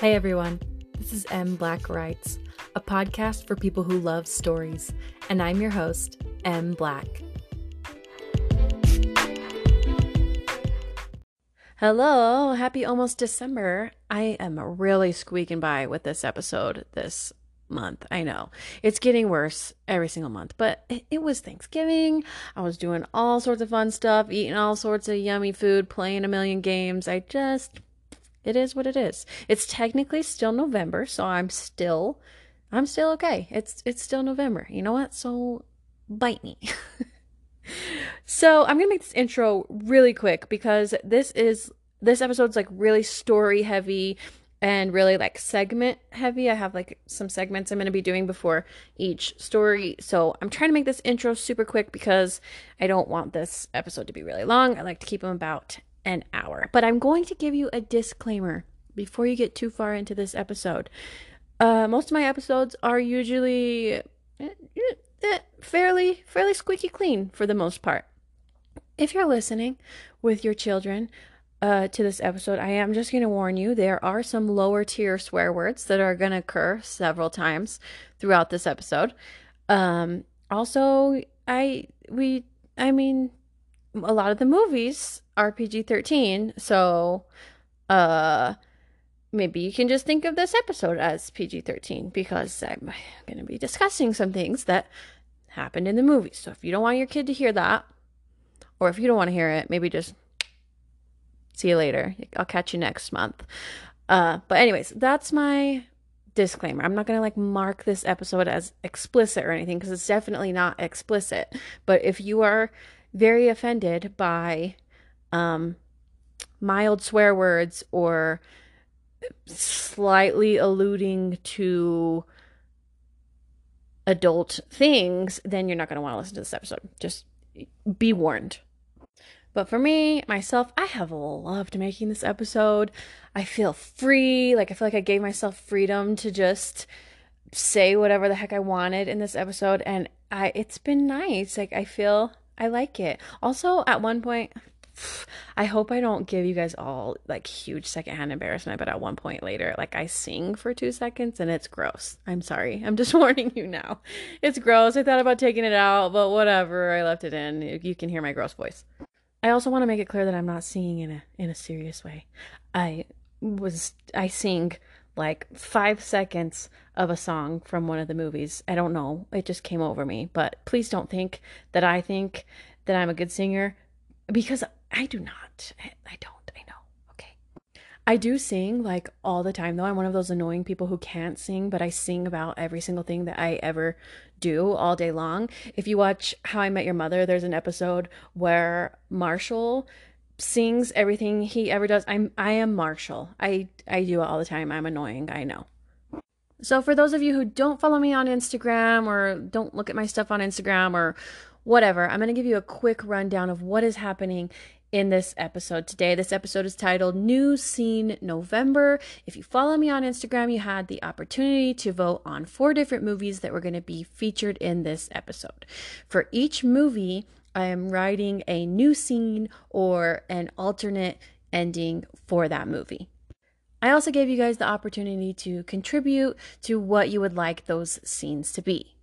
Hey everyone, this is M Black Writes, a podcast for people who love stories, and I'm your host, M Black. Hello, happy almost December. I am really squeaking by with this episode this month. I know it's getting worse every single month, but it, was Thanksgiving. I was doing all sorts of fun stuff, eating all sorts of yummy food, playing a million games. I just, it is what it is. It's technically still November, so I'm still, I'm still okay. It's, it's still November. You know what? So bite me. so I'm gonna make this intro really quick because this is this episode's like really story heavy and really like segment heavy. I have like some segments I'm going to be doing before each story. So I'm trying to make this intro super quick because I don't want this episode to be really long. I like to keep them about an hour. But I'm going to give you a disclaimer before you get too far into this episode. Uh, most of my episodes are usually eh, eh, fairly fairly squeaky clean for the most part. If you're listening with your children, uh, to this episode, I am just going to warn you there are some lower tier swear words that are going to occur several times throughout this episode. Um, also, I we I mean, a lot of the movies are PG thirteen, so uh, maybe you can just think of this episode as PG thirteen because I'm going to be discussing some things that happened in the movie. So if you don't want your kid to hear that, or if you don't want to hear it, maybe just See you later. I'll catch you next month. Uh, but anyways, that's my disclaimer. I'm not going to like mark this episode as explicit or anything because it's definitely not explicit. But if you are very offended by um, mild swear words or slightly alluding to adult things, then you're not going to want to listen to this episode. Just be warned. But for me, myself, I have loved making this episode. I feel free. Like, I feel like I gave myself freedom to just say whatever the heck I wanted in this episode. And I, it's been nice. Like, I feel I like it. Also, at one point, I hope I don't give you guys all like huge secondhand embarrassment, but at one point later, like I sing for two seconds and it's gross. I'm sorry. I'm just warning you now. It's gross. I thought about taking it out, but whatever. I left it in. You can hear my gross voice. I also want to make it clear that I'm not singing in a in a serious way. I was I sing like 5 seconds of a song from one of the movies. I don't know. It just came over me. But please don't think that I think that I'm a good singer because I do not. I don't. I know. Okay. I do sing like all the time though. I'm one of those annoying people who can't sing, but I sing about every single thing that I ever do all day long. If you watch How I Met Your Mother, there's an episode where Marshall sings everything he ever does. I'm I am Marshall. I I do it all the time. I'm annoying, I know. So for those of you who don't follow me on Instagram or don't look at my stuff on Instagram or whatever, I'm going to give you a quick rundown of what is happening in this episode today. This episode is titled New Scene November. If you follow me on Instagram, you had the opportunity to vote on four different movies that were going to be featured in this episode. For each movie, I am writing a new scene or an alternate ending for that movie. I also gave you guys the opportunity to contribute to what you would like those scenes to be.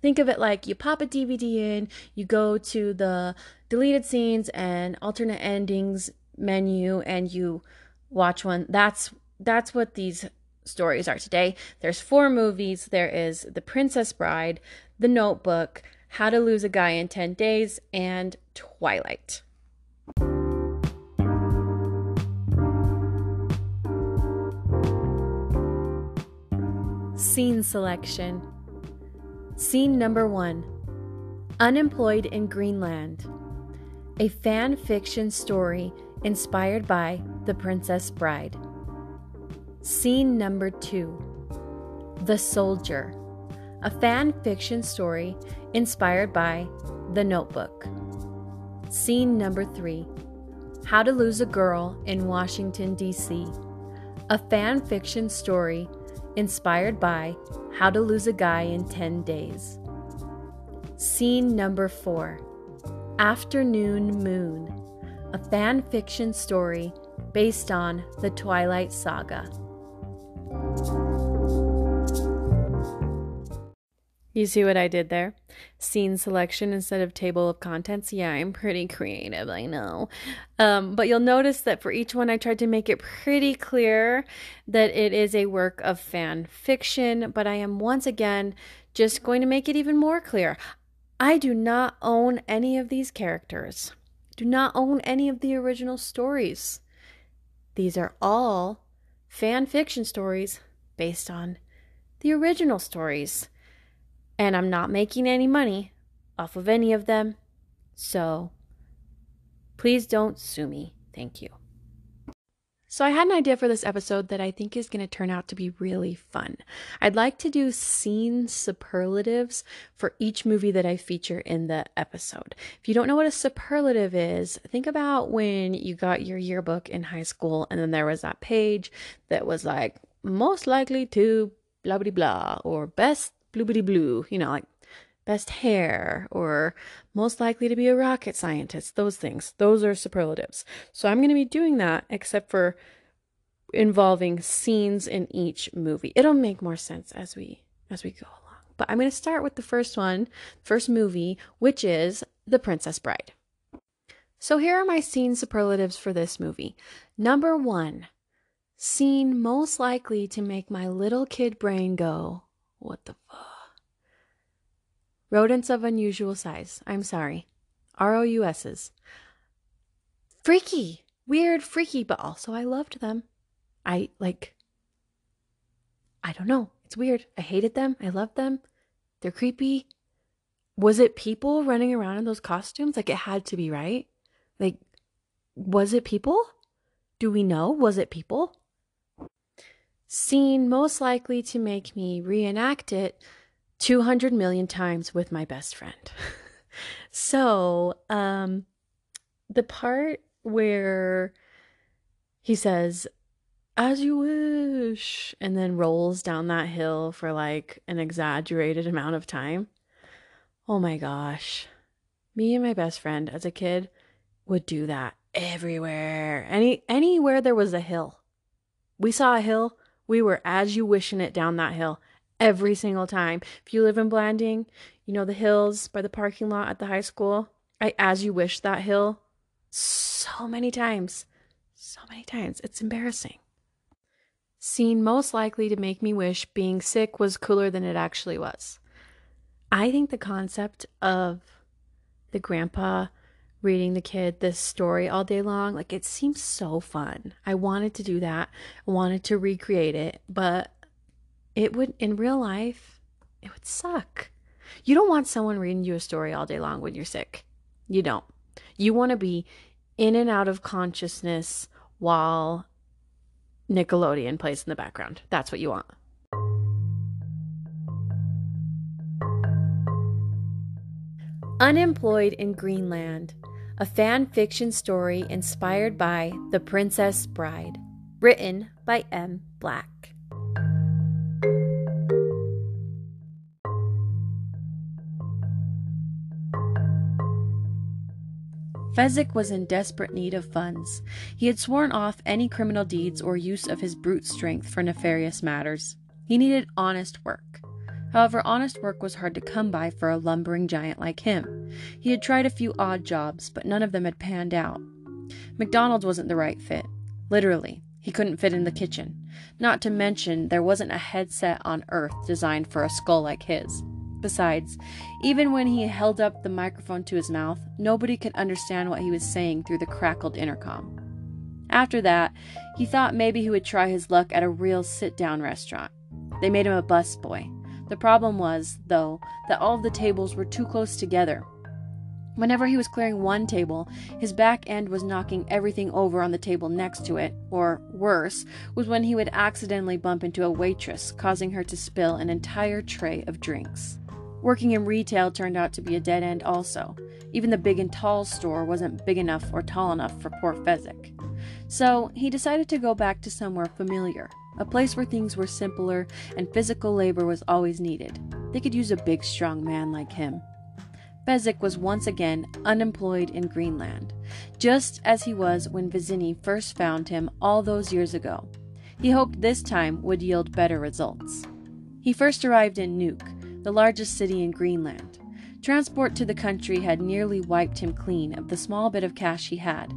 Think of it like you pop a DVD in, you go to the deleted scenes and alternate endings menu and you watch one. That's that's what these stories are today. There's four movies. There is The Princess Bride, The Notebook, How to Lose a Guy in 10 Days, and Twilight. Scene selection. Scene number one Unemployed in Greenland. A fan fiction story inspired by The Princess Bride. Scene number two The Soldier. A fan fiction story inspired by The Notebook. Scene number three How to Lose a Girl in Washington, D.C. A fan fiction story inspired by How to Lose a Guy in 10 Days. Scene number four Afternoon Moon, a fan fiction story based on the Twilight Saga. You see what I did there? Scene selection instead of table of contents. Yeah, I'm pretty creative, I know. Um, but you'll notice that for each one, I tried to make it pretty clear that it is a work of fan fiction. But I am once again just going to make it even more clear. I do not own any of these characters, do not own any of the original stories. These are all fan fiction stories based on the original stories. And I'm not making any money off of any of them. So please don't sue me. Thank you. So, I had an idea for this episode that I think is going to turn out to be really fun. I'd like to do scene superlatives for each movie that I feature in the episode. If you don't know what a superlative is, think about when you got your yearbook in high school and then there was that page that was like, most likely to blah blah blah, or best bloobity blue, you know, like best hair or most likely to be a rocket scientist, those things. Those are superlatives. So I'm going to be doing that except for involving scenes in each movie. It'll make more sense as we as we go along. But I'm going to start with the first one, first movie, which is The Princess Bride. So here are my scene superlatives for this movie. Number 1, scene most likely to make my little kid brain go, what the fuck? Rodents of unusual size. I'm sorry. ROUSs. Freaky. Weird, freaky, but also I loved them. I like. I don't know. It's weird. I hated them. I loved them. They're creepy. Was it people running around in those costumes? Like it had to be, right? Like, was it people? Do we know? Was it people? Scene most likely to make me reenact it 200 million times with my best friend. so, um, the part where he says, as you wish, and then rolls down that hill for like an exaggerated amount of time. Oh my gosh. Me and my best friend as a kid would do that everywhere. Any anywhere there was a hill. We saw a hill, we were as you wishing it down that hill every single time. If you live in Blanding, you know the hills by the parking lot at the high school. I as you wish that hill so many times. So many times. It's embarrassing. Scene most likely to make me wish being sick was cooler than it actually was. I think the concept of the grandpa reading the kid this story all day long, like it seems so fun. I wanted to do that. I wanted to recreate it, but it would in real life it would suck. You don't want someone reading you a story all day long when you're sick. You don't. You want to be in and out of consciousness while nickelodeon plays in the background. That's what you want Unemployed in Greenland, a fan fiction story inspired by The Princess Bride, written by M. Black. Fezzik was in desperate need of funds. He had sworn off any criminal deeds or use of his brute strength for nefarious matters. He needed honest work. However, honest work was hard to come by for a lumbering giant like him. He had tried a few odd jobs, but none of them had panned out. McDonald's wasn't the right fit. Literally, he couldn't fit in the kitchen. Not to mention, there wasn't a headset on Earth designed for a skull like his. Besides, even when he held up the microphone to his mouth, nobody could understand what he was saying through the crackled intercom. After that, he thought maybe he would try his luck at a real sit down restaurant. They made him a busboy. The problem was, though, that all of the tables were too close together. Whenever he was clearing one table, his back end was knocking everything over on the table next to it, or worse, was when he would accidentally bump into a waitress, causing her to spill an entire tray of drinks. Working in retail turned out to be a dead end, also. Even the big and tall store wasn't big enough or tall enough for poor Fezzik. So he decided to go back to somewhere familiar, a place where things were simpler and physical labor was always needed. They could use a big, strong man like him. Fezzik was once again unemployed in Greenland, just as he was when Vizzini first found him all those years ago. He hoped this time would yield better results. He first arrived in Nuuk, the largest city in Greenland. Transport to the country had nearly wiped him clean of the small bit of cash he had.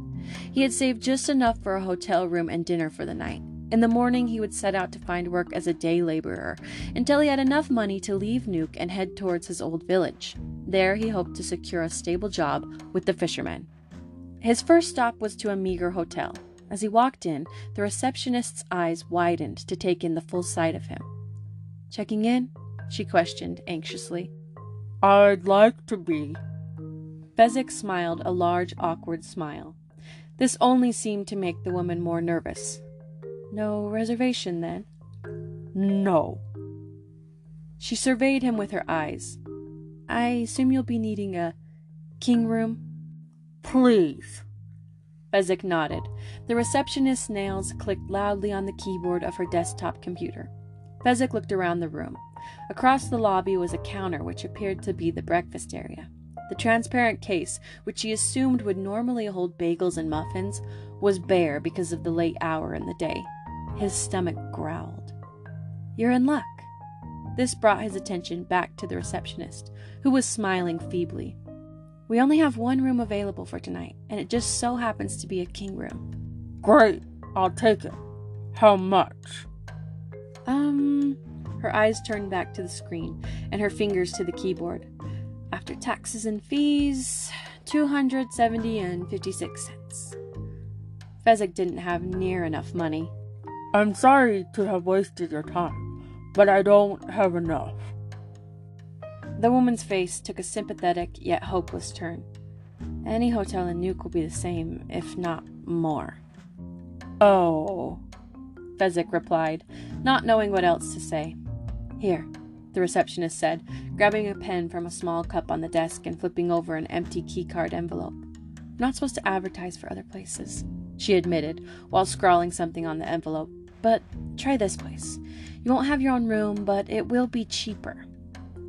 He had saved just enough for a hotel room and dinner for the night. In the morning, he would set out to find work as a day laborer until he had enough money to leave Nuuk and head towards his old village. There, he hoped to secure a stable job with the fishermen. His first stop was to a meager hotel. As he walked in, the receptionist's eyes widened to take in the full sight of him. Checking in? she questioned anxiously. I'd like to be. Fezzik smiled a large, awkward smile. This only seemed to make the woman more nervous. No reservation, then? No. She surveyed him with her eyes. I assume you'll be needing a king room? Please. Fezzik nodded. The receptionist's nails clicked loudly on the keyboard of her desktop computer. Fezzik looked around the room. Across the lobby was a counter which appeared to be the breakfast area. The transparent case, which he assumed would normally hold bagels and muffins, was bare because of the late hour in the day. His stomach growled. You're in luck. This brought his attention back to the receptionist, who was smiling feebly. We only have one room available for tonight, and it just so happens to be a king room. Great, I'll take it. How much? Um, her eyes turned back to the screen and her fingers to the keyboard. After taxes and fees, 270 and 56 cents. Fezzik didn't have near enough money. I'm sorry to have wasted your time, but I don't have enough. The woman's face took a sympathetic yet hopeless turn. Any hotel in Nuuk will be the same, if not more. Oh, Fezzik replied, not knowing what else to say. Here, the receptionist said, grabbing a pen from a small cup on the desk and flipping over an empty keycard envelope. I'm not supposed to advertise for other places, she admitted, while scrawling something on the envelope. But try this place. You won't have your own room, but it will be cheaper.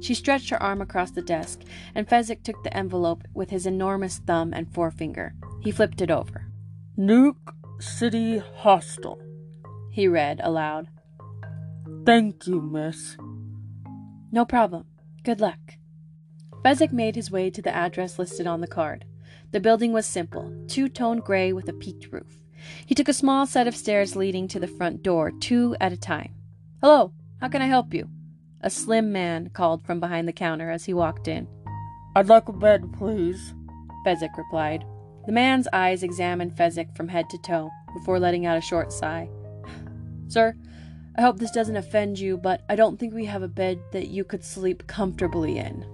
She stretched her arm across the desk, and Fezzik took the envelope with his enormous thumb and forefinger. He flipped it over. Nuuk City Hostel, he read aloud. Thank you, miss. No problem. Good luck. Fezzik made his way to the address listed on the card. The building was simple, two tone gray with a peaked roof. He took a small set of stairs leading to the front door, two at a time. Hello, how can I help you? A slim man called from behind the counter as he walked in. I'd like a bed, please, Fezzik replied. The man's eyes examined Fezzik from head to toe before letting out a short sigh. Sir, I hope this doesn't offend you, but I don't think we have a bed that you could sleep comfortably in.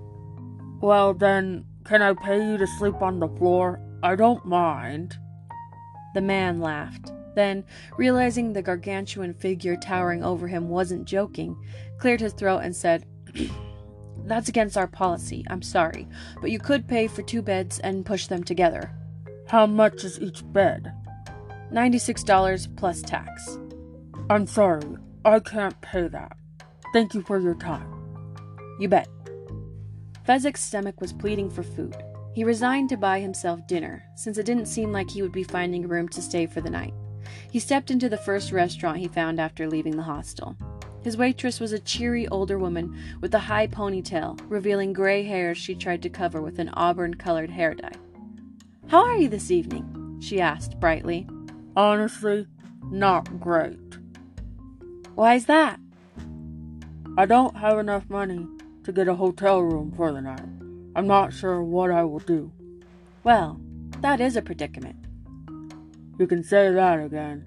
Well, then, can I pay you to sleep on the floor? I don't mind. The man laughed. Then, realizing the gargantuan figure towering over him wasn't joking, cleared his throat and said, That's against our policy. I'm sorry, but you could pay for two beds and push them together. How much is each bed? $96 plus tax. I'm sorry. I can't pay that. Thank you for your time. You bet. Fezzik's stomach was pleading for food. He resigned to buy himself dinner, since it didn't seem like he would be finding a room to stay for the night. He stepped into the first restaurant he found after leaving the hostel. His waitress was a cheery older woman with a high ponytail, revealing gray hairs she tried to cover with an auburn colored hair dye. How are you this evening? she asked brightly. Honestly, not great. Why's that? I don't have enough money to get a hotel room for the night. I'm not sure what I will do. Well, that is a predicament. You can say that again.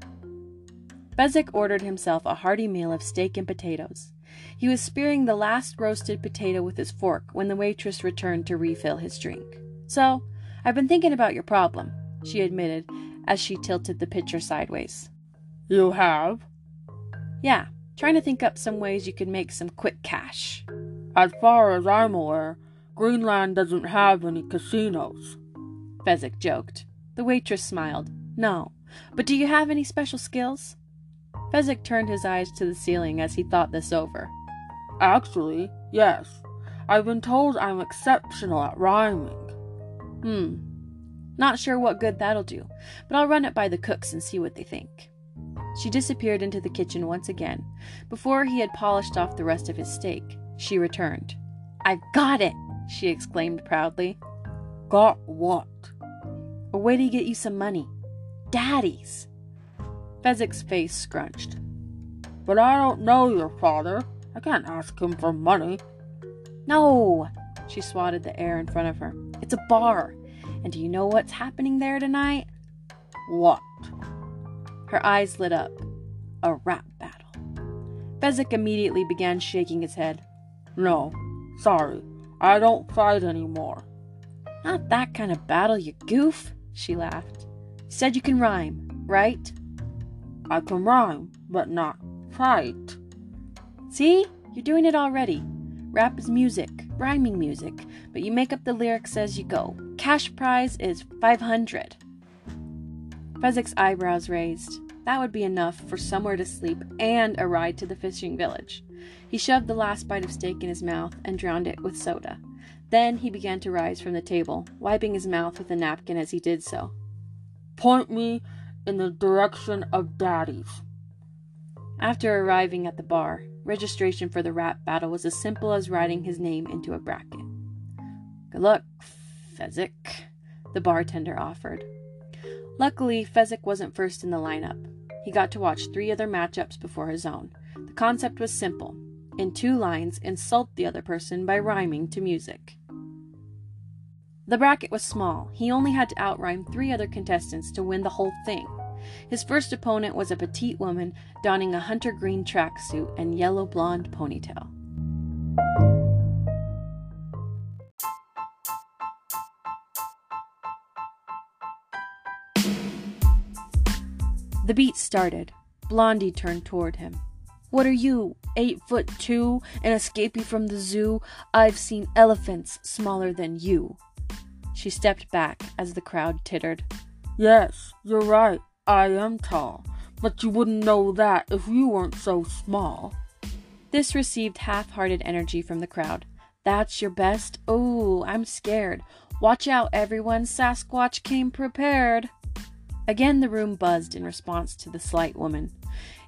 Fezzik ordered himself a hearty meal of steak and potatoes. He was spearing the last roasted potato with his fork when the waitress returned to refill his drink. So, I've been thinking about your problem, she admitted as she tilted the pitcher sideways. You have? Yeah, trying to think up some ways you could make some quick cash. As far as I'm aware, Greenland doesn't have any casinos. Fezzik joked. The waitress smiled. No, but do you have any special skills? Fezzik turned his eyes to the ceiling as he thought this over. Actually, yes. I've been told I'm exceptional at rhyming. Hmm. Not sure what good that'll do, but I'll run it by the cooks and see what they think. She disappeared into the kitchen once again. Before he had polished off the rest of his steak, she returned. I've got it, she exclaimed proudly. Got what? A way to get you some money. Daddy's. Fezzik's face scrunched. But I don't know your father. I can't ask him for money. No! She swatted the air in front of her. It's a bar. And do you know what's happening there tonight? What? Her eyes lit up. A rap battle. Fezzik immediately began shaking his head. No, sorry. I don't fight anymore. Not that kind of battle, you goof, she laughed. You said you can rhyme, right? I can rhyme, but not fight. See? You're doing it already. Rap is music, rhyming music, but you make up the lyrics as you go. Cash prize is 500. Fezzik's eyebrows raised. That would be enough for somewhere to sleep and a ride to the fishing village. He shoved the last bite of steak in his mouth and drowned it with soda. Then he began to rise from the table, wiping his mouth with a napkin as he did so. Point me in the direction of Daddy's. After arriving at the bar, registration for the rap battle was as simple as writing his name into a bracket. Good luck, Fezzik, the bartender offered. Luckily, Fezzik wasn't first in the lineup. He got to watch three other matchups before his own. The concept was simple. In two lines, insult the other person by rhyming to music. The bracket was small. He only had to outrhyme three other contestants to win the whole thing. His first opponent was a petite woman donning a hunter green tracksuit and yellow blonde ponytail. The beat started. Blondie turned toward him. What are you, eight foot two, an escapee from the zoo? I've seen elephants smaller than you. She stepped back as the crowd tittered. Yes, you're right. I am tall. But you wouldn't know that if you weren't so small. This received half hearted energy from the crowd. That's your best? Oh, I'm scared. Watch out, everyone. Sasquatch came prepared. Again, the room buzzed in response to the slight woman.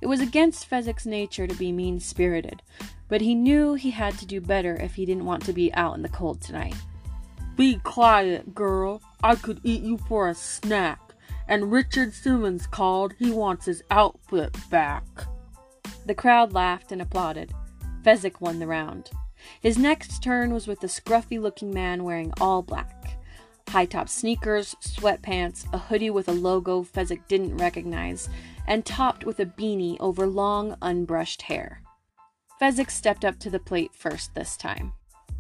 It was against Fezzik's nature to be mean spirited, but he knew he had to do better if he didn't want to be out in the cold tonight. Be quiet, girl. I could eat you for a snack. And Richard Simmons called. He wants his outfit back. The crowd laughed and applauded. Fezzik won the round. His next turn was with a scruffy looking man wearing all black high top sneakers, sweatpants, a hoodie with a logo Fezzik didn't recognize, and topped with a beanie over long, unbrushed hair. Fezzik stepped up to the plate first this time.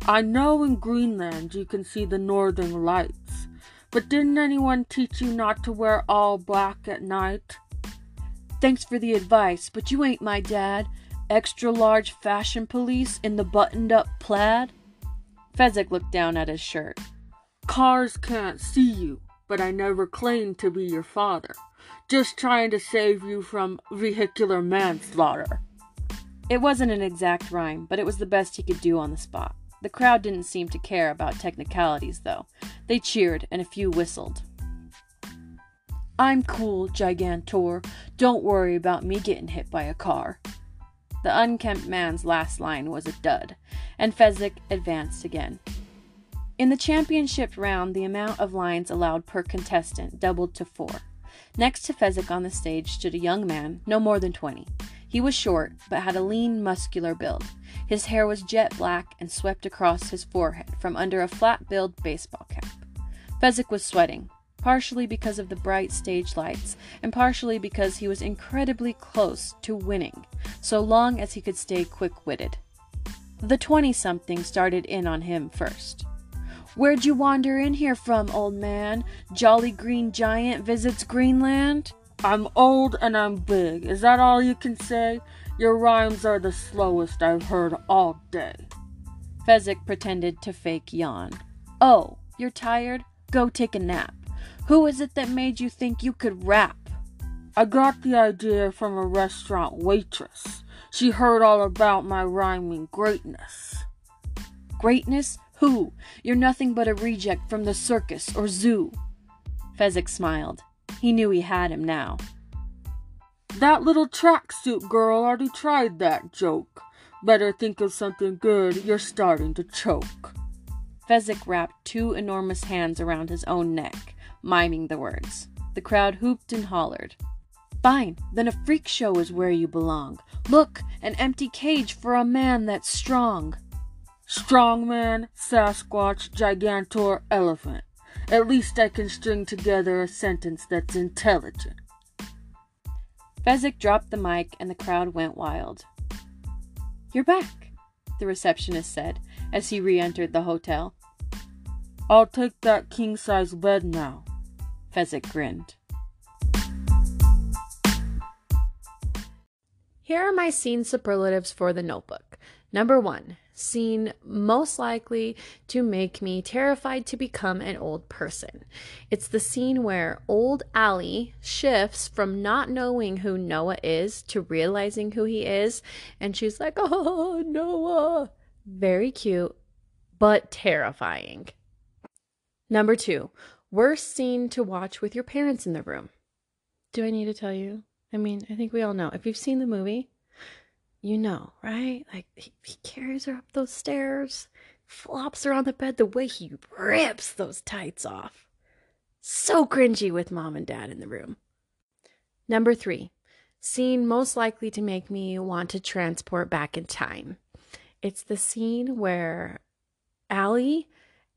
I know in Greenland you can see the northern lights, but didn't anyone teach you not to wear all black at night? Thanks for the advice, but you ain't my dad. Extra large fashion police in the buttoned up plaid? Fezzik looked down at his shirt. Cars can't see you, but I never claimed to be your father. Just trying to save you from vehicular manslaughter. It wasn't an exact rhyme, but it was the best he could do on the spot. The crowd didn't seem to care about technicalities, though. They cheered, and a few whistled. I'm cool, Gigantor. Don't worry about me getting hit by a car. The unkempt man's last line was a dud, and Fezzik advanced again. In the championship round, the amount of lines allowed per contestant doubled to four. Next to Fezzik on the stage stood a young man, no more than 20. He was short, but had a lean, muscular build. His hair was jet black and swept across his forehead from under a flat billed baseball cap. Fezzik was sweating, partially because of the bright stage lights, and partially because he was incredibly close to winning, so long as he could stay quick witted. The 20 something started in on him first. Where'd you wander in here from, old man? Jolly Green Giant visits Greenland? I'm old and I'm big. Is that all you can say? Your rhymes are the slowest I've heard all day. Fezzik pretended to fake yawn. Oh, you're tired? Go take a nap. Who is it that made you think you could rap? I got the idea from a restaurant waitress. She heard all about my rhyming greatness. Greatness? You're nothing but a reject from the circus or zoo. Fezzik smiled. He knew he had him now. That little tracksuit girl already tried that joke. Better think of something good, you're starting to choke. Fezzik wrapped two enormous hands around his own neck, miming the words. The crowd hooped and hollered. Fine, then a freak show is where you belong. Look, an empty cage for a man that's strong. Strong man, Sasquatch, Gigantor, Elephant. At least I can string together a sentence that's intelligent. Fezzik dropped the mic and the crowd went wild. You're back, the receptionist said as he re entered the hotel. I'll take that king size bed now. Fezzik grinned. Here are my scene superlatives for the notebook. Number one, scene most likely to make me terrified to become an old person. It's the scene where old Allie shifts from not knowing who Noah is to realizing who he is, and she's like, Oh, Noah. Very cute, but terrifying. Number two, worst scene to watch with your parents in the room. Do I need to tell you? I mean, I think we all know. If you've seen the movie, you know, right? Like he, he, carries her up those stairs, flops her on the bed, the way he rips those tights off. So cringy with mom and dad in the room. Number three, scene most likely to make me want to transport back in time. It's the scene where Allie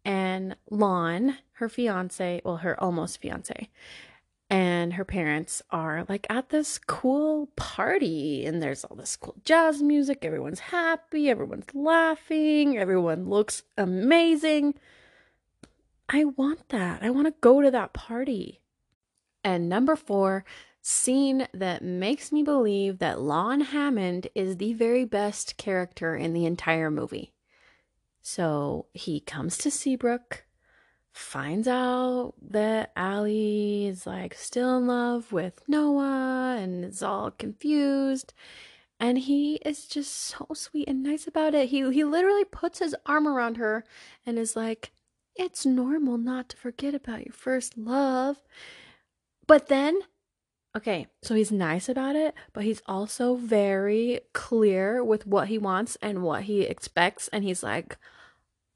and Lon, her fiance, well, her almost fiance, and her parents are like at this cool party and there's all this cool jazz music everyone's happy everyone's laughing everyone looks amazing. I want that. I want to go to that party. And number 4 scene that makes me believe that lon hammond is the very best character in the entire movie. So he comes to seabrook finds out that Allie is like still in love with Noah and is all confused. And he is just so sweet and nice about it. He he literally puts his arm around her and is like, "It's normal not to forget about your first love." But then Okay, so he's nice about it, but he's also very clear with what he wants and what he expects and he's like,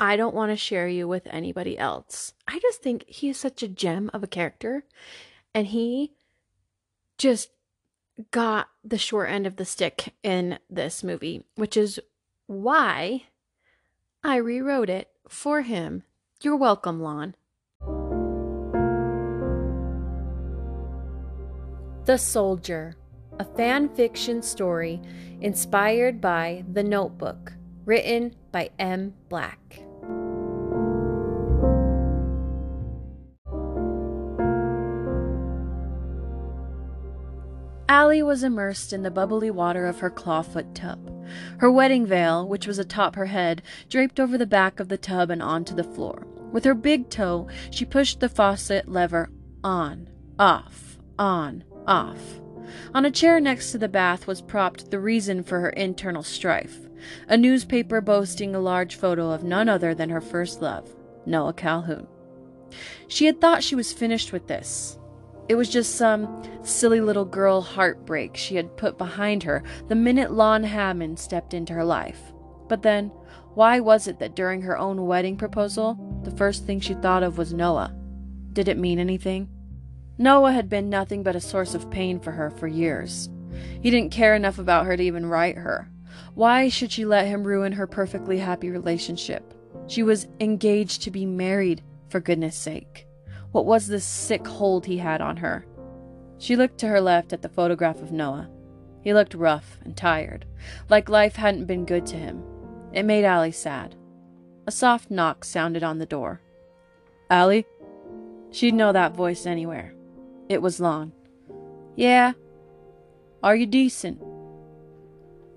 I don't want to share you with anybody else. I just think he is such a gem of a character. And he just got the short end of the stick in this movie, which is why I rewrote it for him. You're welcome, Lon. The Soldier, a fan fiction story inspired by The Notebook, written by M. Black. Allie was immersed in the bubbly water of her clawfoot tub. Her wedding veil, which was atop her head, draped over the back of the tub and onto the floor. With her big toe, she pushed the faucet lever on, off, on, off. On a chair next to the bath was propped the reason for her internal strife a newspaper boasting a large photo of none other than her first love, Noah Calhoun. She had thought she was finished with this. It was just some silly little girl heartbreak she had put behind her the minute Lon Hammond stepped into her life. But then, why was it that during her own wedding proposal, the first thing she thought of was Noah? Did it mean anything? Noah had been nothing but a source of pain for her for years. He didn't care enough about her to even write her. Why should she let him ruin her perfectly happy relationship? She was engaged to be married, for goodness sake. What was this sick hold he had on her? She looked to her left at the photograph of Noah. He looked rough and tired, like life hadn't been good to him. It made Allie sad. A soft knock sounded on the door. Allie? She'd know that voice anywhere. It was Lon. Yeah. Are you decent?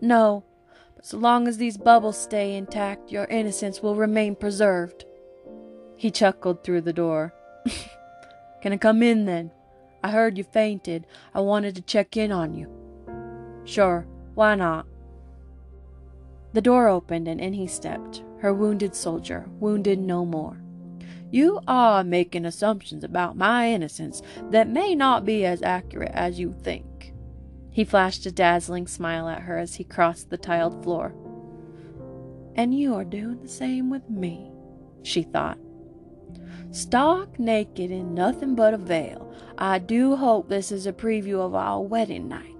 No, but so long as these bubbles stay intact, your innocence will remain preserved. He chuckled through the door. Can I come in then? I heard you fainted. I wanted to check in on you. Sure, why not? The door opened and in he stepped, her wounded soldier, wounded no more. You are making assumptions about my innocence that may not be as accurate as you think. He flashed a dazzling smile at her as he crossed the tiled floor. and you are doing the same with me, she thought. Stark naked in nothing but a veil. I do hope this is a preview of our wedding night.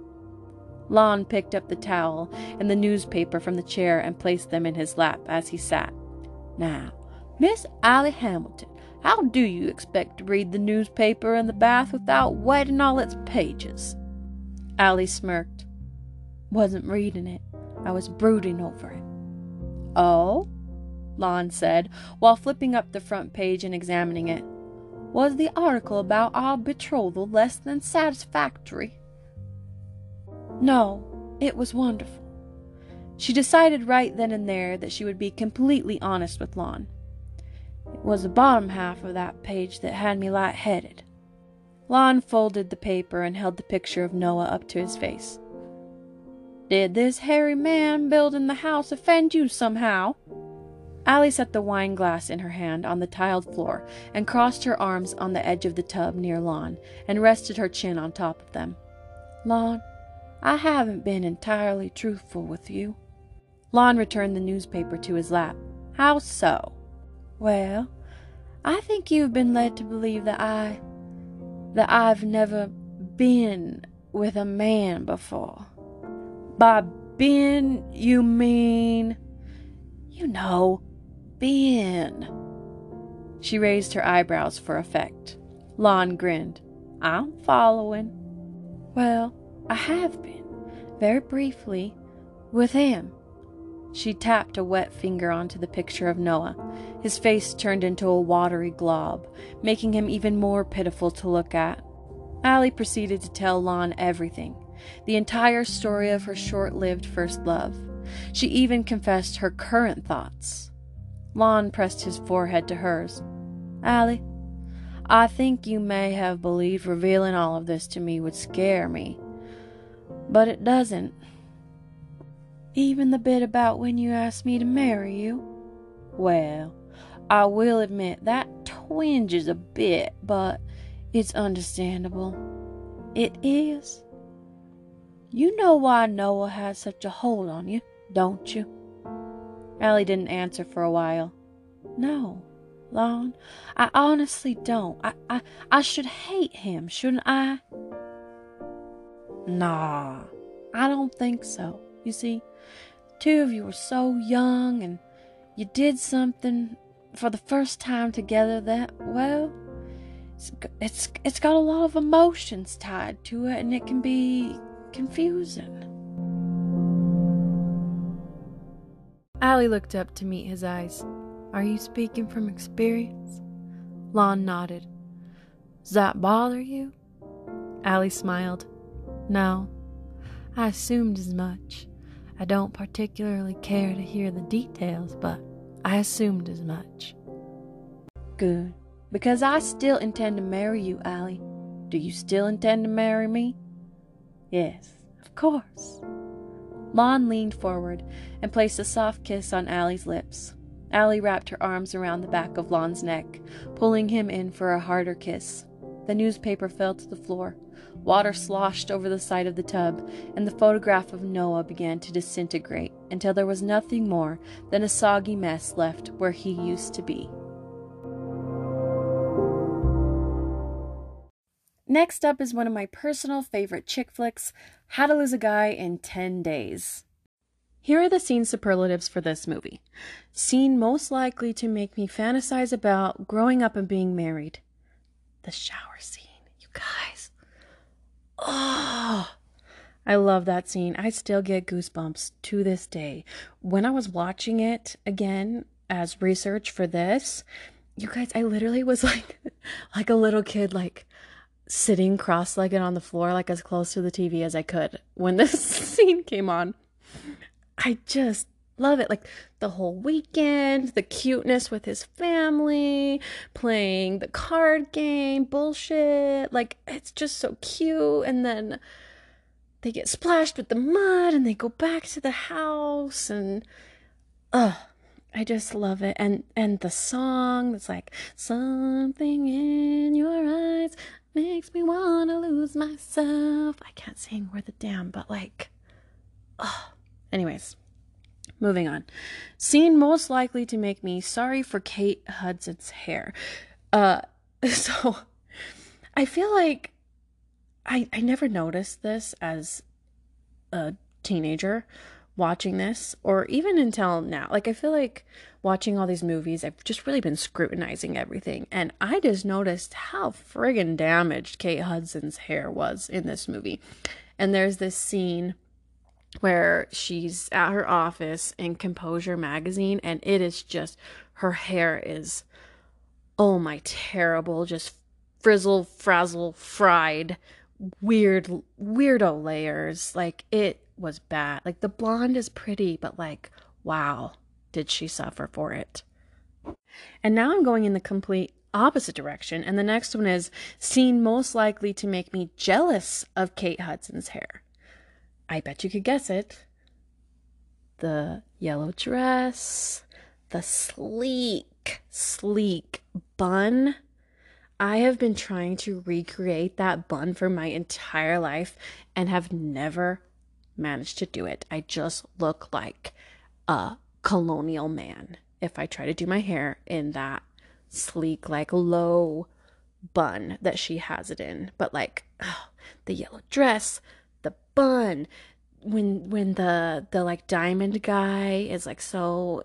Lon picked up the towel and the newspaper from the chair and placed them in his lap as he sat. Now, Miss Allie Hamilton, how do you expect to read the newspaper in the bath without wetting all its pages? Allie smirked. Wasn't reading it. I was brooding over it. Oh? Lon said, while flipping up the front page and examining it. Was the article about our betrothal less than satisfactory? No, it was wonderful. She decided right then and there that she would be completely honest with Lon. It was the bottom half of that page that had me light-headed. Lon folded the paper and held the picture of Noah up to his face. Did this hairy man building the house offend you somehow? Allie set the wine glass in her hand on the tiled floor and crossed her arms on the edge of the tub near Lon and rested her chin on top of them. Lon, I haven't been entirely truthful with you. Lon returned the newspaper to his lap. How so? Well, I think you've been led to believe that I. that I've never been with a man before. By been, you mean. You know, been. She raised her eyebrows for effect. Lon grinned. I'm following. Well, I have been, very briefly, with him. She tapped a wet finger onto the picture of Noah. His face turned into a watery glob, making him even more pitiful to look at. Allie proceeded to tell Lon everything the entire story of her short lived first love. She even confessed her current thoughts. Lon pressed his forehead to hers. Allie, I think you may have believed revealing all of this to me would scare me, but it doesn't. Even the bit about when you asked me to marry you? Well, I will admit that twinges a bit, but it's understandable. It is. You know why Noah has such a hold on you, don't you? Allie didn't answer for a while. No, Lon, I honestly don't. I, I, I should hate him, shouldn't I? Nah, I don't think so. You see, two of you were so young and you did something for the first time together that, well, it's, it's, it's got a lot of emotions tied to it and it can be confusing. Allie looked up to meet his eyes. Are you speaking from experience? Lon nodded. Does that bother you? Allie smiled. No, I assumed as much. I don't particularly care to hear the details, but I assumed as much. Good, because I still intend to marry you, Allie. Do you still intend to marry me? Yes, of course. Lon leaned forward and placed a soft kiss on Allie's lips. Allie wrapped her arms around the back of Lon's neck, pulling him in for a harder kiss. The newspaper fell to the floor. Water sloshed over the side of the tub, and the photograph of Noah began to disintegrate until there was nothing more than a soggy mess left where he used to be. Next up is one of my personal favorite chick flicks, How to Lose a Guy in 10 Days. Here are the scene superlatives for this movie. Scene most likely to make me fantasize about growing up and being married. The shower scene, you guys. Oh, I love that scene. I still get goosebumps to this day. When I was watching it again as research for this, you guys, I literally was like, like a little kid, like sitting cross legged on the floor, like as close to the TV as I could when this scene came on. I just love it. Like the whole weekend, the cuteness with his family, playing the card game, bullshit. Like it's just so cute. And then they get splashed with the mud and they go back to the house and ugh. I just love it. And and the song that's like something in your eyes makes me wanna lose myself. I can't sing worth a damn, but like, oh, Anyways, Moving on. Scene most likely to make me sorry for Kate Hudson's hair. Uh, so I feel like I I never noticed this as a teenager watching this or even until now. Like I feel like watching all these movies, I've just really been scrutinizing everything and I just noticed how friggin' damaged Kate Hudson's hair was in this movie. And there's this scene where she's at her office in Composure magazine and it is just her hair is oh my terrible just frizzle frazzle fried weird weirdo layers. Like it was bad. Like the blonde is pretty but like wow did she suffer for it and now i'm going in the complete opposite direction and the next one is seen most likely to make me jealous of kate hudson's hair I bet you could guess it. The yellow dress, the sleek, sleek bun. I have been trying to recreate that bun for my entire life and have never managed to do it. I just look like a colonial man if I try to do my hair in that sleek, like low bun that she has it in. But like oh, the yellow dress, the bun when when the the like diamond guy is like so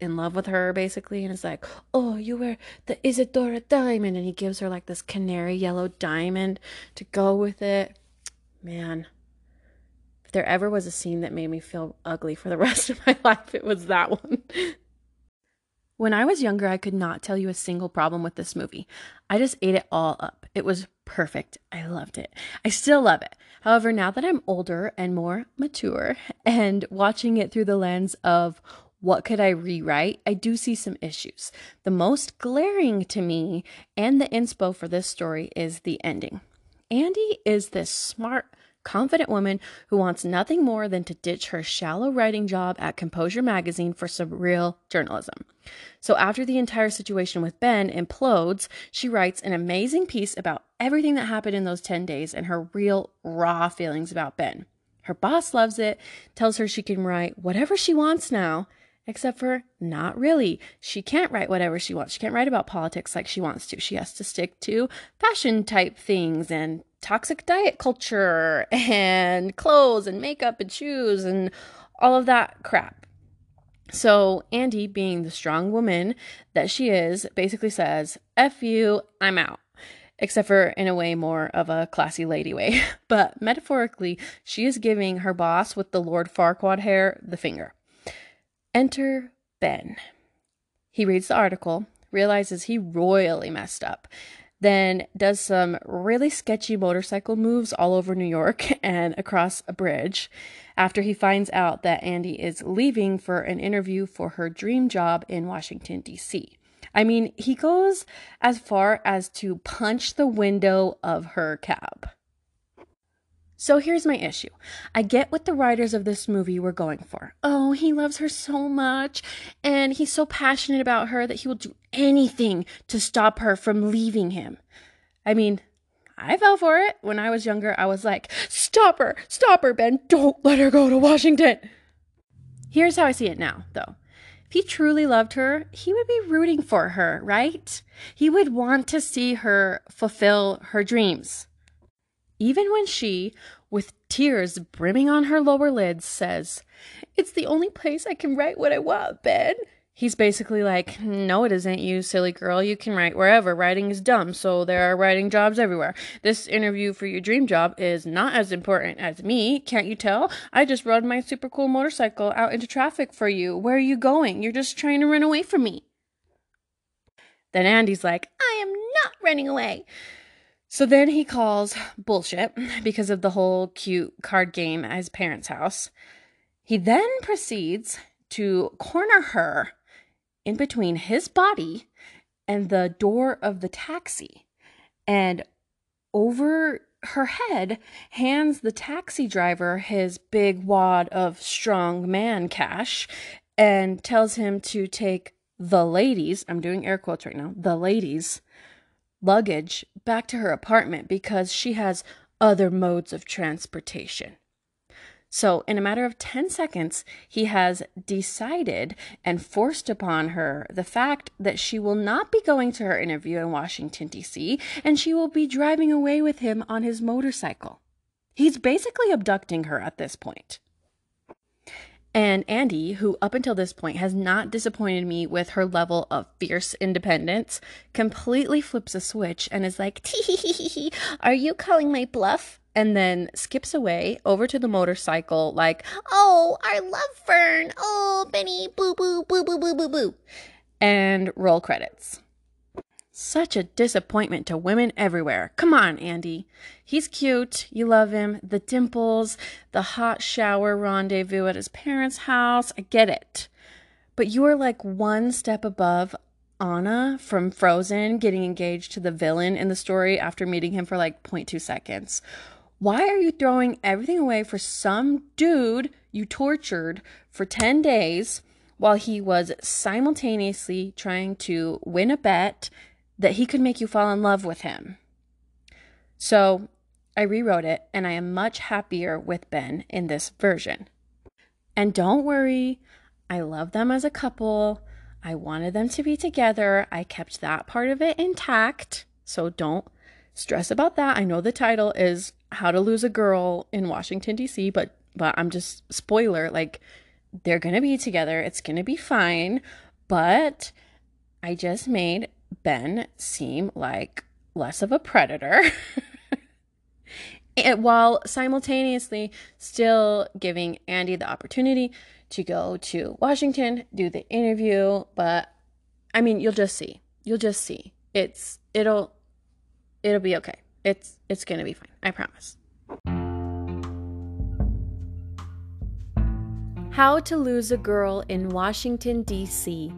in love with her basically and it's like oh you wear the isadora diamond and he gives her like this canary yellow diamond to go with it man there ever was a scene that made me feel ugly for the rest of my life it was that one when I was younger, I could not tell you a single problem with this movie. I just ate it all up. It was perfect. I loved it. I still love it. However, now that I'm older and more mature and watching it through the lens of what could I rewrite, I do see some issues. The most glaring to me and the inspo for this story is the ending. Andy is this smart, confident woman who wants nothing more than to ditch her shallow writing job at Composure magazine for some real journalism. So, after the entire situation with Ben implodes, she writes an amazing piece about everything that happened in those 10 days and her real, raw feelings about Ben. Her boss loves it, tells her she can write whatever she wants now, except for not really. She can't write whatever she wants. She can't write about politics like she wants to. She has to stick to fashion type things and toxic diet culture and clothes and makeup and shoes and all of that crap. So, Andy, being the strong woman that she is, basically says, F you, I'm out. Except for in a way more of a classy lady way. But metaphorically, she is giving her boss with the Lord Farquaad hair the finger. Enter Ben. He reads the article, realizes he royally messed up, then does some really sketchy motorcycle moves all over New York and across a bridge after he finds out that Andy is leaving for an interview for her dream job in Washington, D.C. I mean, he goes as far as to punch the window of her cab. So here's my issue. I get what the writers of this movie were going for. Oh, he loves her so much, and he's so passionate about her that he will do anything to stop her from leaving him. I mean, I fell for it. When I was younger, I was like, Stop her! Stop her, Ben! Don't let her go to Washington! Here's how I see it now, though. If he truly loved her, he would be rooting for her, right? He would want to see her fulfill her dreams. Even when she, with tears brimming on her lower lids, says, It's the only place I can write what I want, Ben. He's basically like, No, it isn't, you silly girl. You can write wherever. Writing is dumb, so there are writing jobs everywhere. This interview for your dream job is not as important as me. Can't you tell? I just rode my super cool motorcycle out into traffic for you. Where are you going? You're just trying to run away from me. Then Andy's like, I am not running away. So then he calls bullshit because of the whole cute card game at his parents' house. He then proceeds to corner her in between his body and the door of the taxi and over her head hands the taxi driver his big wad of strong man cash and tells him to take the ladies, I'm doing air quotes right now, the ladies luggage back to her apartment because she has other modes of transportation. So, in a matter of 10 seconds, he has decided and forced upon her the fact that she will not be going to her interview in Washington, D.C., and she will be driving away with him on his motorcycle. He's basically abducting her at this point. And Andy, who up until this point has not disappointed me with her level of fierce independence, completely flips a switch and is like, Tee are you calling my bluff? And then skips away over to the motorcycle, like, oh, our love fern. Oh, Benny, boo, boo, boo, boo, boo, boo, boo. And roll credits. Such a disappointment to women everywhere. Come on, Andy. He's cute. You love him. The dimples, the hot shower rendezvous at his parents' house. I get it. But you are like one step above Anna from Frozen getting engaged to the villain in the story after meeting him for like 0.2 seconds. Why are you throwing everything away for some dude you tortured for 10 days while he was simultaneously trying to win a bet? That he could make you fall in love with him. So I rewrote it, and I am much happier with Ben in this version. And don't worry, I love them as a couple. I wanted them to be together. I kept that part of it intact. So don't stress about that. I know the title is How to Lose a Girl in Washington D.C., but but I'm just spoiler like they're going to be together. It's going to be fine, but I just made Ben seem like less of a predator. while simultaneously still giving Andy the opportunity to go to Washington, do the interview, but I mean, you'll just see. You'll just see. It's it'll it'll be okay. It's it's going to be fine. I promise. How to Lose a Girl in Washington, D.C.,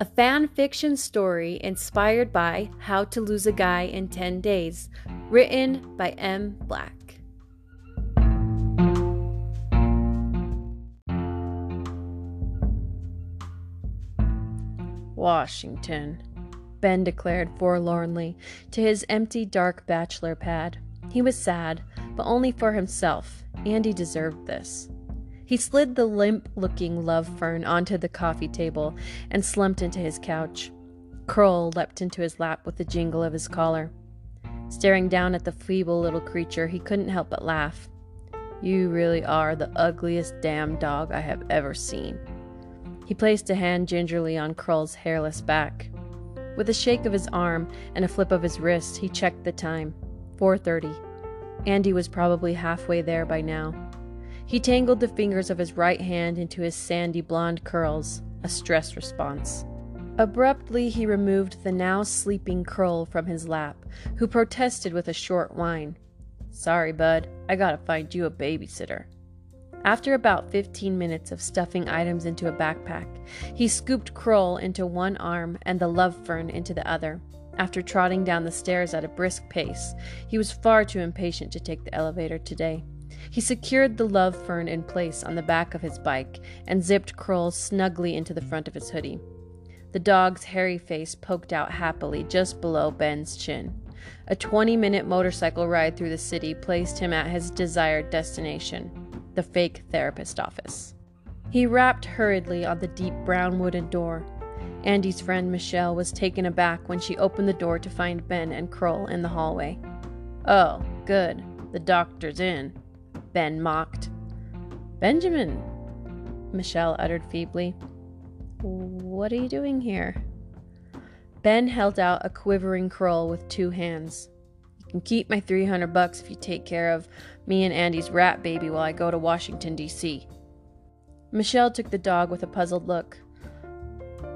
a fan fiction story inspired by How to Lose a Guy in 10 Days, written by M. Black. Washington, Ben declared forlornly to his empty, dark bachelor pad. He was sad, but only for himself, and he deserved this. He slid the limp looking love fern onto the coffee table and slumped into his couch. Krull leapt into his lap with the jingle of his collar. Staring down at the feeble little creature, he couldn't help but laugh. You really are the ugliest damn dog I have ever seen. He placed a hand gingerly on Krull's hairless back. With a shake of his arm and a flip of his wrist, he checked the time. 4:30. Andy was probably halfway there by now. He tangled the fingers of his right hand into his sandy blonde curls, a stress response. Abruptly, he removed the now sleeping Krull from his lap, who protested with a short whine. Sorry, bud, I gotta find you a babysitter. After about 15 minutes of stuffing items into a backpack, he scooped Krull into one arm and the love fern into the other. After trotting down the stairs at a brisk pace, he was far too impatient to take the elevator today. He secured the love fern in place on the back of his bike and zipped Krull snugly into the front of his hoodie. The dog's hairy face poked out happily just below Ben's chin. A 20 minute motorcycle ride through the city placed him at his desired destination the fake therapist office. He rapped hurriedly on the deep brown wooden door. Andy's friend Michelle was taken aback when she opened the door to find Ben and Krull in the hallway. Oh, good. The doctor's in. Ben mocked. Benjamin, Michelle uttered feebly. What are you doing here? Ben held out a quivering Krull with two hands. You can keep my 300 bucks if you take care of me and Andy's rat baby while I go to Washington, D.C. Michelle took the dog with a puzzled look.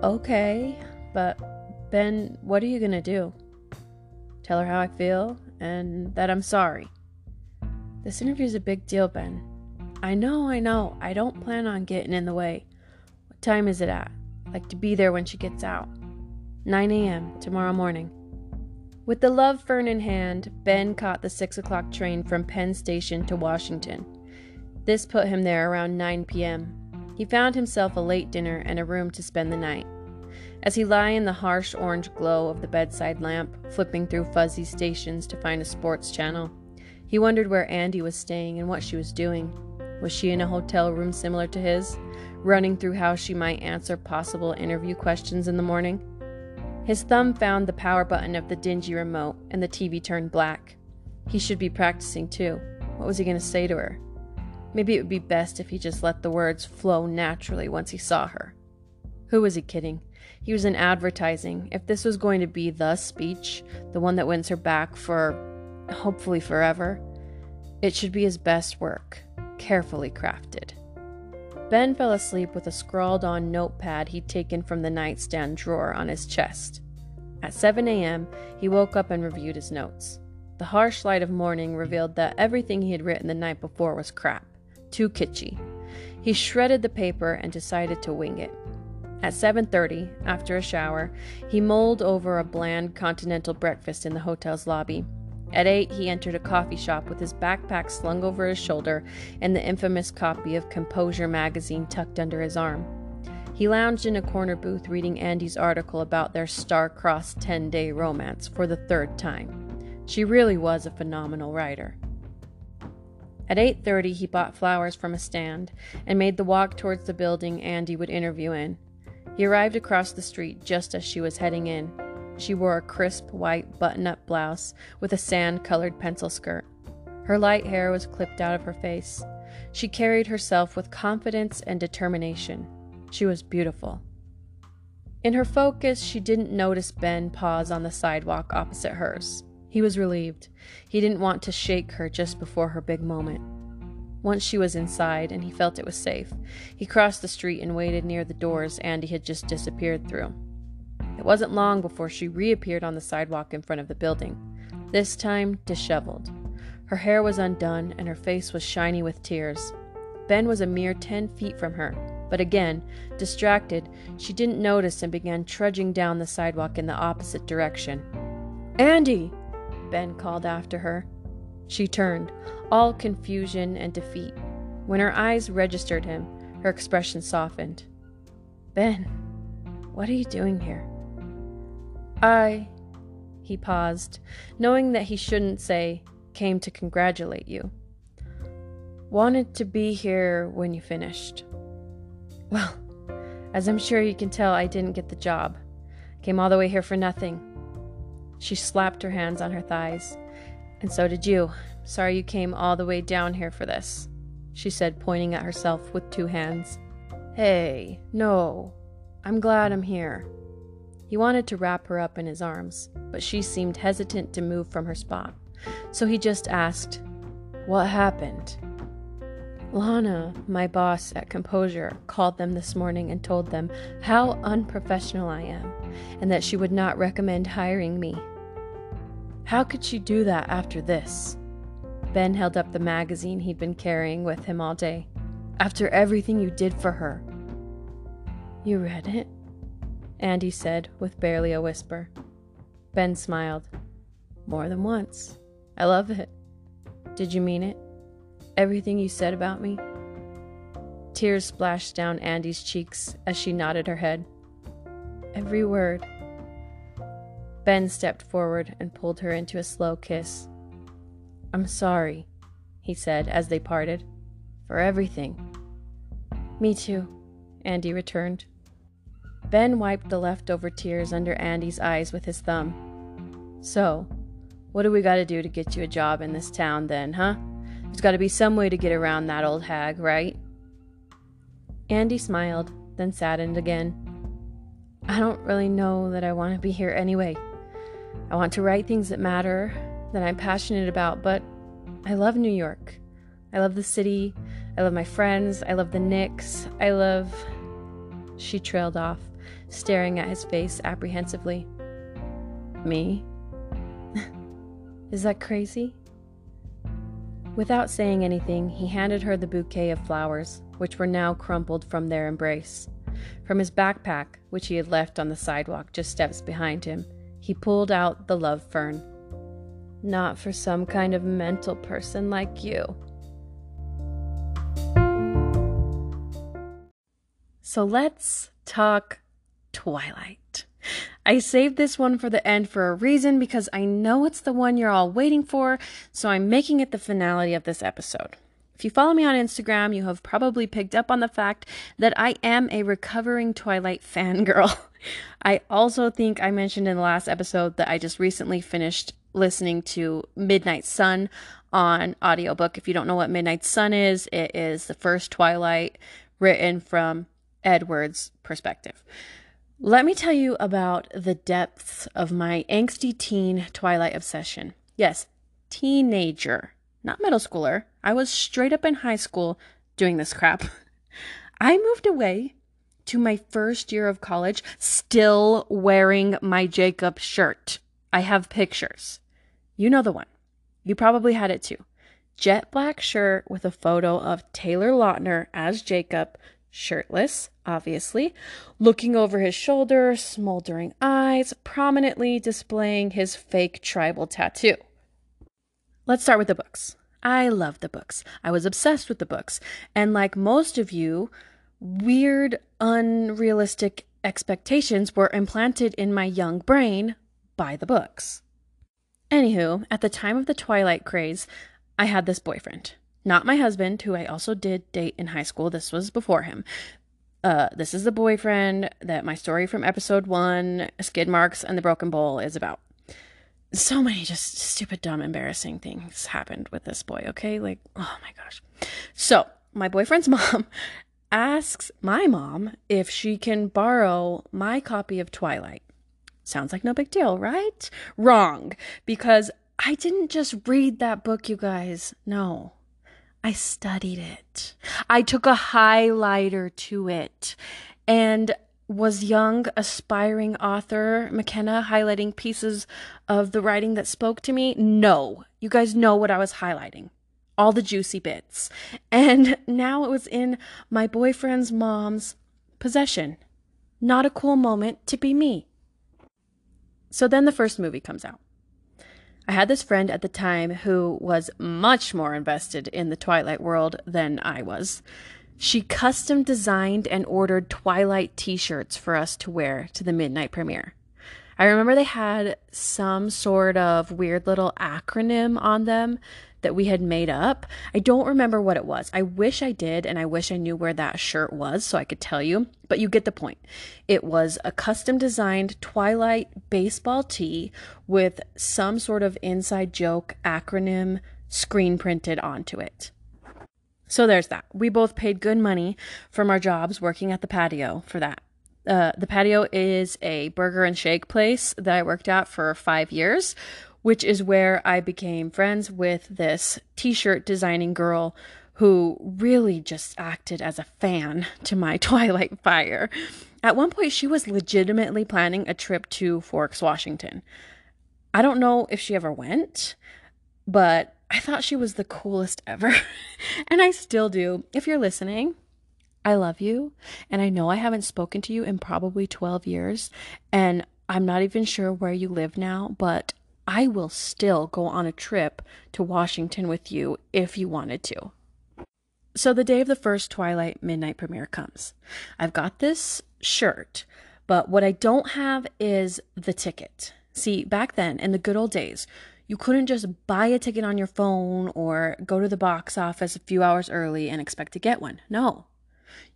Okay, but Ben, what are you gonna do? Tell her how I feel and that I'm sorry. This interview's a big deal, Ben. I know, I know. I don't plan on getting in the way. What time is it at? Like to be there when she gets out. 9 a.m. tomorrow morning. With the love fern in hand, Ben caught the 6 o'clock train from Penn Station to Washington. This put him there around 9 p.m. He found himself a late dinner and a room to spend the night. As he lay in the harsh orange glow of the bedside lamp, flipping through fuzzy stations to find a sports channel, he wondered where Andy was staying and what she was doing. Was she in a hotel room similar to his, running through how she might answer possible interview questions in the morning? His thumb found the power button of the dingy remote, and the TV turned black. He should be practicing too. What was he going to say to her? Maybe it would be best if he just let the words flow naturally once he saw her. Who was he kidding? He was in advertising. If this was going to be the speech, the one that wins her back for hopefully forever, it should be his best work, carefully crafted. Ben fell asleep with a scrawled on notepad he'd taken from the nightstand drawer on his chest. At 7 a.m., he woke up and reviewed his notes. The harsh light of morning revealed that everything he had written the night before was crap, too kitschy. He shredded the paper and decided to wing it. At 7:30, after a shower, he mulled over a bland continental breakfast in the hotel's lobby. At 8, he entered a coffee shop with his backpack slung over his shoulder and the infamous copy of Composure magazine tucked under his arm. He lounged in a corner booth reading Andy's article about their star-crossed 10-day romance for the third time. She really was a phenomenal writer. At 8:30 he bought flowers from a stand and made the walk towards the building Andy would interview in. He arrived across the street just as she was heading in. She wore a crisp white button-up blouse with a sand-colored pencil skirt. Her light hair was clipped out of her face. She carried herself with confidence and determination. She was beautiful. In her focus, she didn't notice Ben pause on the sidewalk opposite hers. He was relieved. He didn't want to shake her just before her big moment. Once she was inside and he felt it was safe, he crossed the street and waited near the doors Andy had just disappeared through. It wasn't long before she reappeared on the sidewalk in front of the building, this time disheveled. Her hair was undone and her face was shiny with tears. Ben was a mere ten feet from her, but again, distracted, she didn't notice and began trudging down the sidewalk in the opposite direction. Andy! Ben called after her. She turned, all confusion and defeat. When her eyes registered him, her expression softened. Ben, what are you doing here? I. He paused, knowing that he shouldn't say, came to congratulate you. Wanted to be here when you finished. Well, as I'm sure you can tell, I didn't get the job. Came all the way here for nothing. She slapped her hands on her thighs. And so did you. Sorry you came all the way down here for this, she said, pointing at herself with two hands. Hey, no. I'm glad I'm here. He wanted to wrap her up in his arms, but she seemed hesitant to move from her spot. So he just asked, What happened? Lana, my boss at Composure, called them this morning and told them how unprofessional I am and that she would not recommend hiring me. How could she do that after this? Ben held up the magazine he'd been carrying with him all day. After everything you did for her. You read it? Andy said, with barely a whisper. Ben smiled. More than once. I love it. Did you mean it? Everything you said about me? Tears splashed down Andy's cheeks as she nodded her head. Every word. Ben stepped forward and pulled her into a slow kiss. I'm sorry, he said as they parted, for everything. Me too, Andy returned. Ben wiped the leftover tears under Andy's eyes with his thumb. So, what do we gotta do to get you a job in this town then, huh? There's gotta be some way to get around that old hag, right? Andy smiled, then saddened again. I don't really know that I want to be here anyway. I want to write things that matter, that I'm passionate about, but I love New York. I love the city. I love my friends. I love the Knicks. I love. She trailed off, staring at his face apprehensively. Me? Is that crazy? Without saying anything, he handed her the bouquet of flowers, which were now crumpled from their embrace. From his backpack, which he had left on the sidewalk just steps behind him, he pulled out the love fern. Not for some kind of mental person like you. So let's talk Twilight. I saved this one for the end for a reason because I know it's the one you're all waiting for, so I'm making it the finality of this episode. If you follow me on Instagram, you have probably picked up on the fact that I am a recovering Twilight fangirl. I also think I mentioned in the last episode that I just recently finished listening to Midnight Sun on audiobook. If you don't know what Midnight Sun is, it is the first Twilight written from Edward's perspective. Let me tell you about the depths of my angsty teen Twilight obsession. Yes, teenager, not middle schooler. I was straight up in high school doing this crap. I moved away to my first year of college still wearing my Jacob shirt. I have pictures. You know the one. You probably had it too. Jet black shirt with a photo of Taylor Lautner as Jacob, shirtless, obviously, looking over his shoulder, smoldering eyes, prominently displaying his fake tribal tattoo. Let's start with the books. I love the books. I was obsessed with the books. And like most of you, weird, unrealistic expectations were implanted in my young brain by the books. Anywho, at the time of the Twilight craze, I had this boyfriend. Not my husband, who I also did date in high school. This was before him. Uh, this is the boyfriend that my story from episode one, Skid Marks and the Broken Bowl, is about. So many just stupid, dumb, embarrassing things happened with this boy, okay? Like, oh my gosh. So, my boyfriend's mom asks my mom if she can borrow my copy of Twilight. Sounds like no big deal, right? Wrong, because I didn't just read that book, you guys. No, I studied it. I took a highlighter to it. And was young, aspiring author McKenna highlighting pieces of the writing that spoke to me? No. You guys know what I was highlighting. All the juicy bits. And now it was in my boyfriend's mom's possession. Not a cool moment to be me. So then the first movie comes out. I had this friend at the time who was much more invested in the Twilight world than I was. She custom designed and ordered Twilight t shirts for us to wear to the midnight premiere. I remember they had some sort of weird little acronym on them that we had made up. I don't remember what it was. I wish I did, and I wish I knew where that shirt was so I could tell you, but you get the point. It was a custom designed Twilight baseball tee with some sort of inside joke acronym screen printed onto it. So there's that. We both paid good money from our jobs working at the patio for that. Uh, the patio is a burger and shake place that I worked at for five years which is where I became friends with this t shirt designing girl who really just acted as a fan to my Twilight fire. At one point, she was legitimately planning a trip to Forks, Washington. I don't know if she ever went, but I thought she was the coolest ever. and I still do. If you're listening, I love you. And I know I haven't spoken to you in probably 12 years. And I'm not even sure where you live now, but I will still go on a trip to Washington with you if you wanted to. So the day of the first Twilight midnight premiere comes. I've got this shirt, but what I don't have is the ticket. See, back then, in the good old days, you couldn't just buy a ticket on your phone or go to the box office a few hours early and expect to get one. No.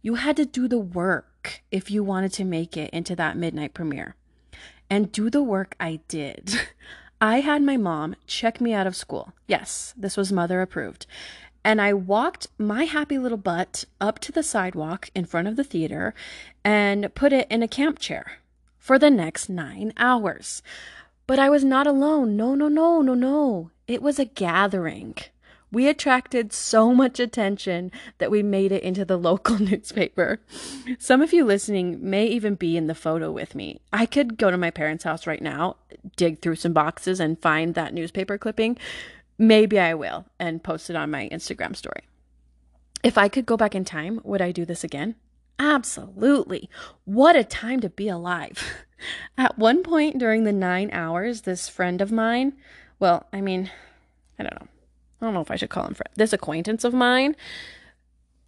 You had to do the work if you wanted to make it into that midnight premiere. And do the work I did. I had my mom check me out of school. Yes, this was mother approved. And I walked my happy little butt up to the sidewalk in front of the theater and put it in a camp chair for the next nine hours. But I was not alone. No, no, no, no, no. It was a gathering. We attracted so much attention that we made it into the local newspaper. Some of you listening may even be in the photo with me. I could go to my parents' house right now, dig through some boxes, and find that newspaper clipping. Maybe I will and post it on my Instagram story. If I could go back in time, would I do this again? Absolutely. What a time to be alive. At one point during the nine hours, this friend of mine, well, I mean, I don't know I don't know if I should call him friend. This acquaintance of mine.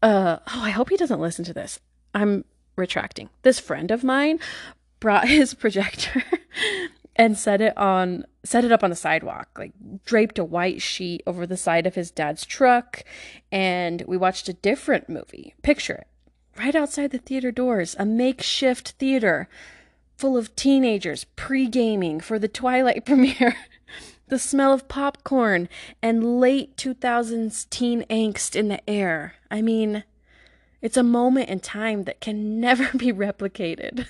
Uh oh, I hope he doesn't listen to this. I'm retracting. This friend of mine brought his projector and set it on set it up on the sidewalk like draped a white sheet over the side of his dad's truck and we watched a different movie picture it right outside the theater doors a makeshift theater full of teenagers pre-gaming for the twilight premiere the smell of popcorn and late 2000s teen angst in the air i mean it's a moment in time that can never be replicated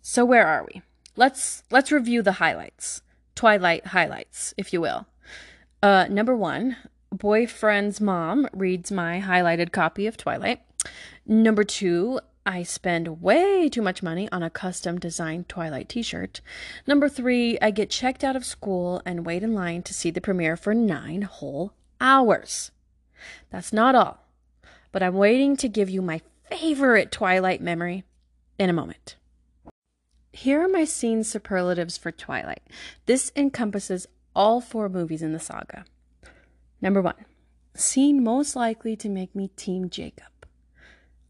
so where are we let's let's review the highlights. Twilight highlights, if you will. Uh, number one, boyfriend's mom reads my highlighted copy of Twilight. Number two, I spend way too much money on a custom designed Twilight t shirt. Number three, I get checked out of school and wait in line to see the premiere for nine whole hours. That's not all, but I'm waiting to give you my favorite Twilight memory in a moment. Here are my scene superlatives for Twilight. This encompasses all four movies in the saga. Number one, scene most likely to make me Team Jacob.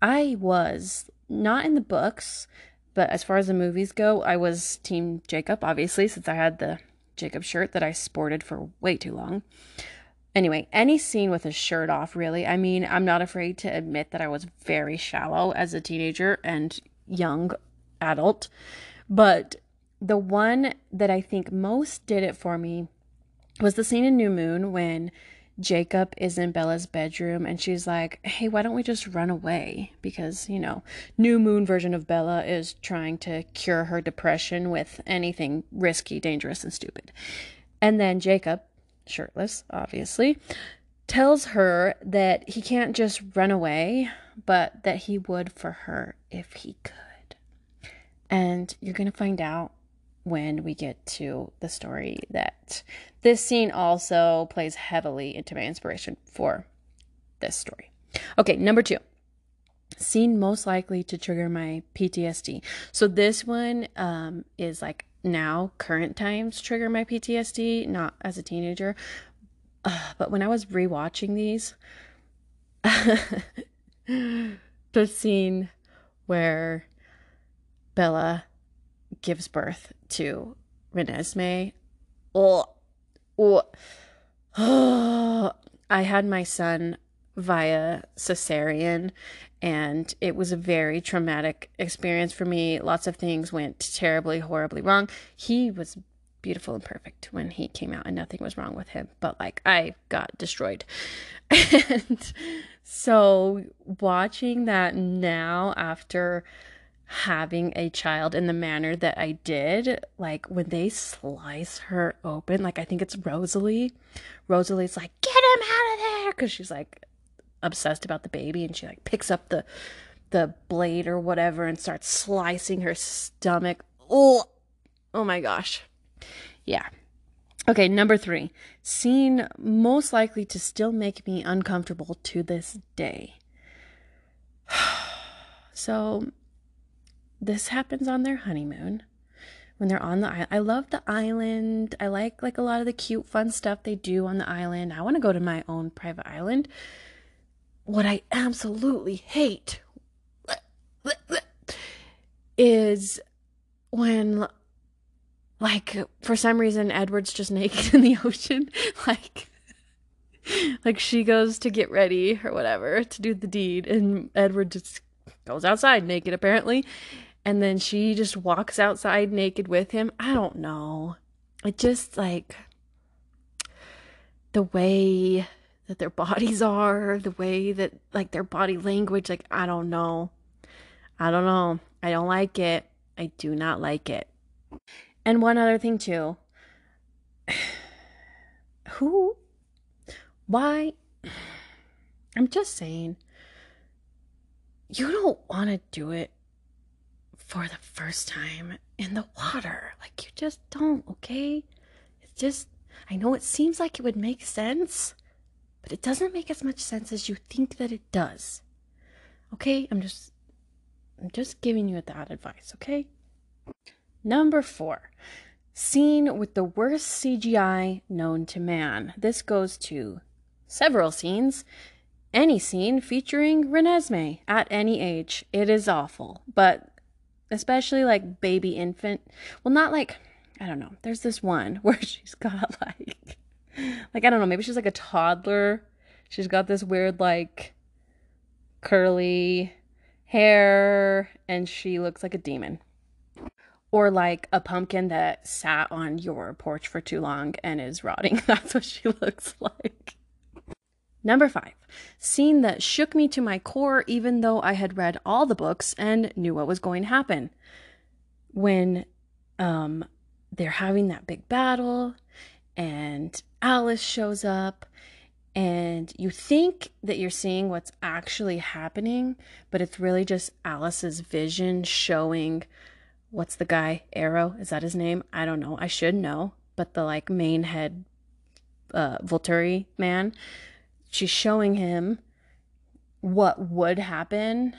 I was not in the books, but as far as the movies go, I was Team Jacob, obviously, since I had the Jacob shirt that I sported for way too long. Anyway, any scene with a shirt off, really. I mean, I'm not afraid to admit that I was very shallow as a teenager and young adult. But the one that I think most did it for me was the scene in New Moon when Jacob is in Bella's bedroom and she's like, Hey, why don't we just run away? Because, you know, New Moon version of Bella is trying to cure her depression with anything risky, dangerous, and stupid. And then Jacob, shirtless, obviously, tells her that he can't just run away, but that he would for her if he could. And you're going to find out when we get to the story that this scene also plays heavily into my inspiration for this story. Okay, number two. Scene most likely to trigger my PTSD. So this one um, is like now current times trigger my PTSD, not as a teenager. Uh, but when I was rewatching these, the scene where Bella gives birth to Renesmee. Oh, oh, oh. I had my son via cesarean and it was a very traumatic experience for me. Lots of things went terribly, horribly wrong. He was beautiful and perfect when he came out and nothing was wrong with him, but like I got destroyed. and so watching that now after having a child in the manner that I did, like when they slice her open, like I think it's Rosalie. Rosalie's like, "Get him out of there," because she's like obsessed about the baby, and she like picks up the the blade or whatever and starts slicing her stomach. Oh, oh my gosh, yeah. Okay, number three, scene most likely to still make me uncomfortable to this day. so this happens on their honeymoon when they're on the island. I love the island. I like like a lot of the cute fun stuff they do on the island. I want to go to my own private island. What I absolutely hate is when like for some reason Edward's just naked in the ocean like like she goes to get ready or whatever to do the deed and Edward just goes outside naked apparently and then she just walks outside naked with him. I don't know. It just like the way that their bodies are, the way that like their body language, like I don't know. I don't know. I don't like it. I do not like it. And one other thing too. Who why I'm just saying you don't want to do it for the first time in the water. Like, you just don't, okay? It's just, I know it seems like it would make sense, but it doesn't make as much sense as you think that it does. Okay? I'm just, I'm just giving you that advice, okay? Number four, scene with the worst CGI known to man. This goes to several scenes. Any scene featuring Renesmee at any age. It is awful, but especially like baby infant. Well, not like I don't know. There's this one where she's got like like I don't know, maybe she's like a toddler. She's got this weird like curly hair and she looks like a demon. Or like a pumpkin that sat on your porch for too long and is rotting. That's what she looks like. Number five, scene that shook me to my core, even though I had read all the books and knew what was going to happen. When um, they're having that big battle, and Alice shows up, and you think that you're seeing what's actually happening, but it's really just Alice's vision showing what's the guy? Aro? Is that his name? I don't know. I should know. But the like main head uh Volturi man she's showing him what would happen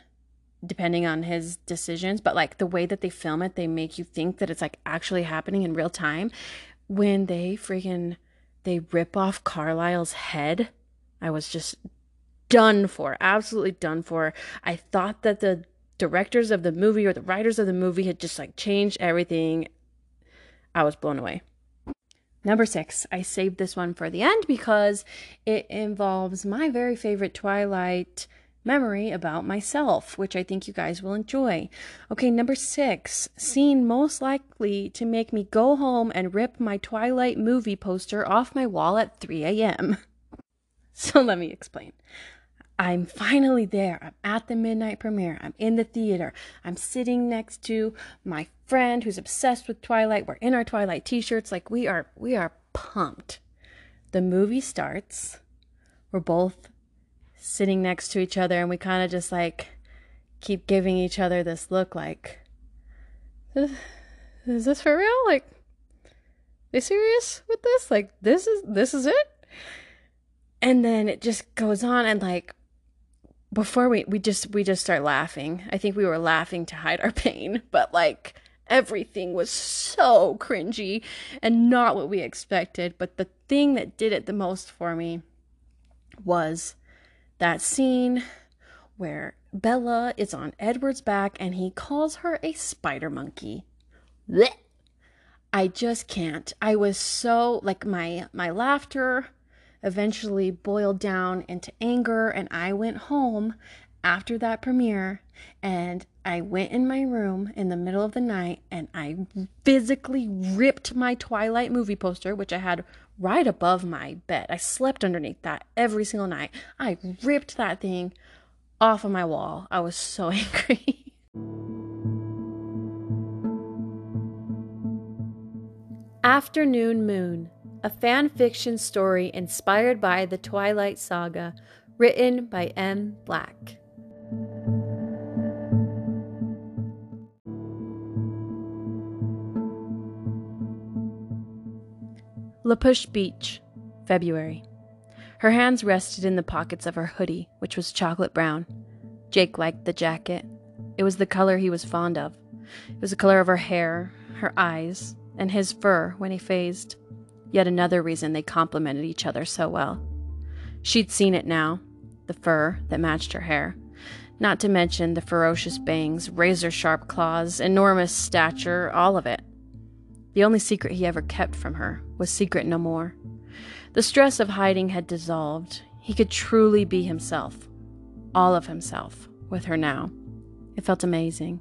depending on his decisions but like the way that they film it they make you think that it's like actually happening in real time. When they freaking they rip off carlisle's head i was just done for absolutely done for. I thought that the directors of the movie or the writers of the movie had just like changed everything. I was blown away Number six, I saved this one for the end because it involves my very favorite Twilight memory about myself, which I think you guys will enjoy. Okay, number six, scene most likely to make me go home and rip my Twilight movie poster off my wall at 3 a.m. So let me explain. I'm finally there. I'm at the midnight premiere. I'm in the theater. I'm sitting next to my friend who's obsessed with Twilight. We're in our Twilight t-shirts. Like we are we are pumped. The movie starts. We're both sitting next to each other and we kind of just like keep giving each other this look like is this for real? Like are they serious with this? Like this is this is it? And then it just goes on and like before we we just we just start laughing. I think we were laughing to hide our pain, but like everything was so cringy and not what we expected. But the thing that did it the most for me was that scene where Bella is on Edward's back and he calls her a spider monkey. Blech. I just can't. I was so like my my laughter eventually boiled down into anger, and I went home after that premiere and I went in my room in the middle of the night and I physically ripped my Twilight movie poster, which I had right above my bed. I slept underneath that every single night. I ripped that thing off of my wall. I was so angry. Afternoon Moon a fan fiction story inspired by the Twilight Saga, written by M. Black. La Push Beach, February. Her hands rested in the pockets of her hoodie, which was chocolate brown. Jake liked the jacket. It was the color he was fond of. It was the color of her hair, her eyes, and his fur when he phased. Yet another reason they complemented each other so well. She'd seen it now the fur that matched her hair, not to mention the ferocious bangs, razor sharp claws, enormous stature, all of it. The only secret he ever kept from her was secret no more. The stress of hiding had dissolved. He could truly be himself, all of himself, with her now. It felt amazing.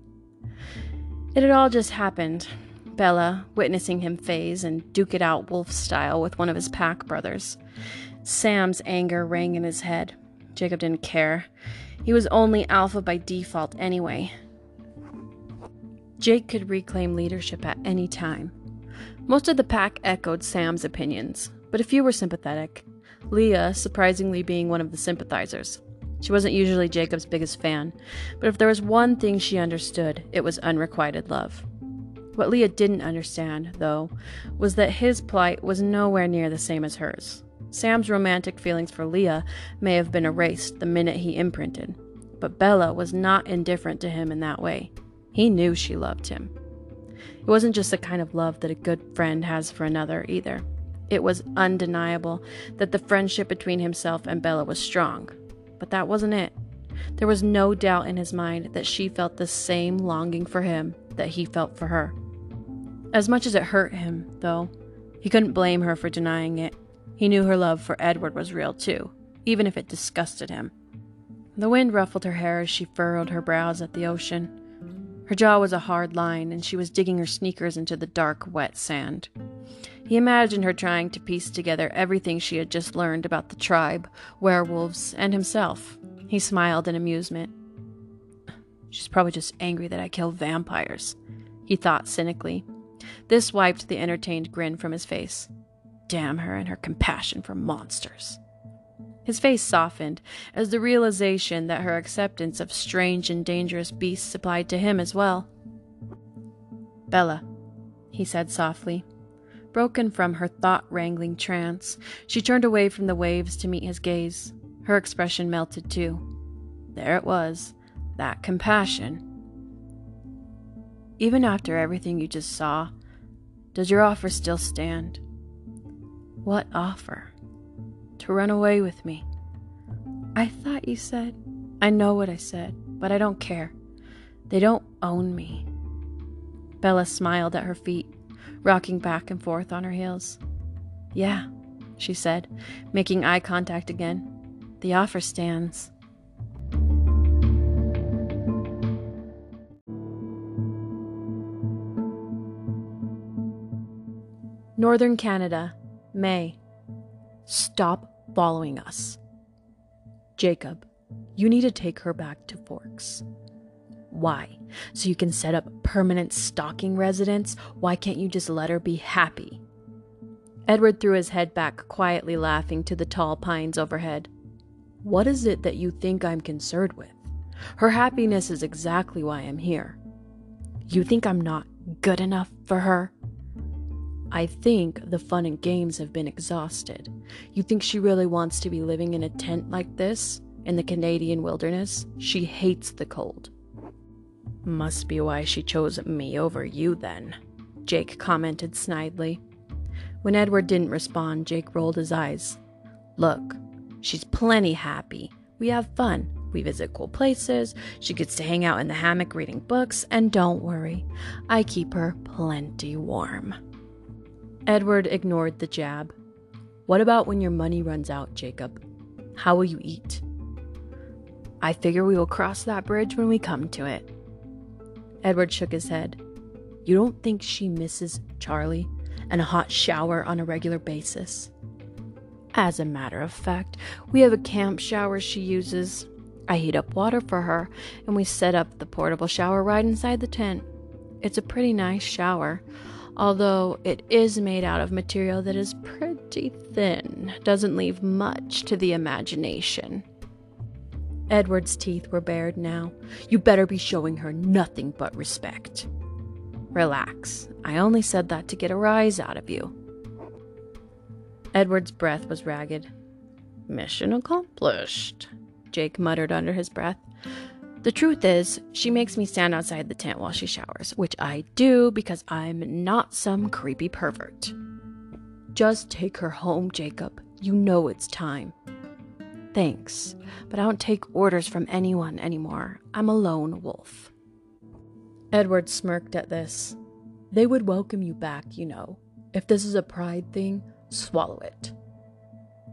It had all just happened, Bella, witnessing him phase and duke it out wolf style with one of his pack brothers. Sam's anger rang in his head. Jacob didn't care. He was only alpha by default anyway. Jake could reclaim leadership at any time. Most of the pack echoed Sam's opinions, but a few were sympathetic. Leah, surprisingly, being one of the sympathizers. She wasn't usually Jacob's biggest fan, but if there was one thing she understood, it was unrequited love. What Leah didn't understand, though, was that his plight was nowhere near the same as hers. Sam's romantic feelings for Leah may have been erased the minute he imprinted, but Bella was not indifferent to him in that way. He knew she loved him. It wasn't just the kind of love that a good friend has for another, either. It was undeniable that the friendship between himself and Bella was strong, but that wasn't it. There was no doubt in his mind that she felt the same longing for him that he felt for her. As much as it hurt him, though, he couldn't blame her for denying it. He knew her love for Edward was real too, even if it disgusted him. The wind ruffled her hair as she furrowed her brows at the ocean. Her jaw was a hard line, and she was digging her sneakers into the dark, wet sand. He imagined her trying to piece together everything she had just learned about the tribe, werewolves, and himself. He smiled in amusement. She's probably just angry that I killed vampires, he thought cynically. This wiped the entertained grin from his face. Damn her and her compassion for monsters. His face softened as the realization that her acceptance of strange and dangerous beasts applied to him as well. Bella, he said softly. Broken from her thought wrangling trance, she turned away from the waves to meet his gaze. Her expression melted too. There it was, that compassion. Even after everything you just saw, does your offer still stand? What offer? to run away with me. I thought you said. I know what I said, but I don't care. They don't own me. Bella smiled at her feet, rocking back and forth on her heels. Yeah, she said, making eye contact again. The offer stands. Northern Canada, May. Stop following us. Jacob, you need to take her back to Forks. Why? So you can set up permanent stalking residence? Why can't you just let her be happy? Edward threw his head back, quietly laughing to the tall pines overhead. What is it that you think I'm concerned with? Her happiness is exactly why I'm here. You think I'm not good enough for her? I think the fun and games have been exhausted. You think she really wants to be living in a tent like this in the Canadian wilderness? She hates the cold. Must be why she chose me over you then, Jake commented snidely. When Edward didn't respond, Jake rolled his eyes. Look, she's plenty happy. We have fun. We visit cool places. She gets to hang out in the hammock reading books. And don't worry, I keep her plenty warm. Edward ignored the jab. What about when your money runs out, Jacob? How will you eat? I figure we will cross that bridge when we come to it. Edward shook his head. You don't think she misses Charlie and a hot shower on a regular basis? As a matter of fact, we have a camp shower she uses. I heat up water for her, and we set up the portable shower right inside the tent. It's a pretty nice shower, although it is made out of material that is pretty thin, doesn't leave much to the imagination. Edward's teeth were bared now. You better be showing her nothing but respect. Relax. I only said that to get a rise out of you. Edward's breath was ragged. Mission accomplished, Jake muttered under his breath. The truth is, she makes me stand outside the tent while she showers, which I do because I'm not some creepy pervert. Just take her home, Jacob. You know it's time. Thanks, but I don't take orders from anyone anymore. I'm a lone wolf. Edward smirked at this. They would welcome you back, you know. If this is a pride thing, swallow it.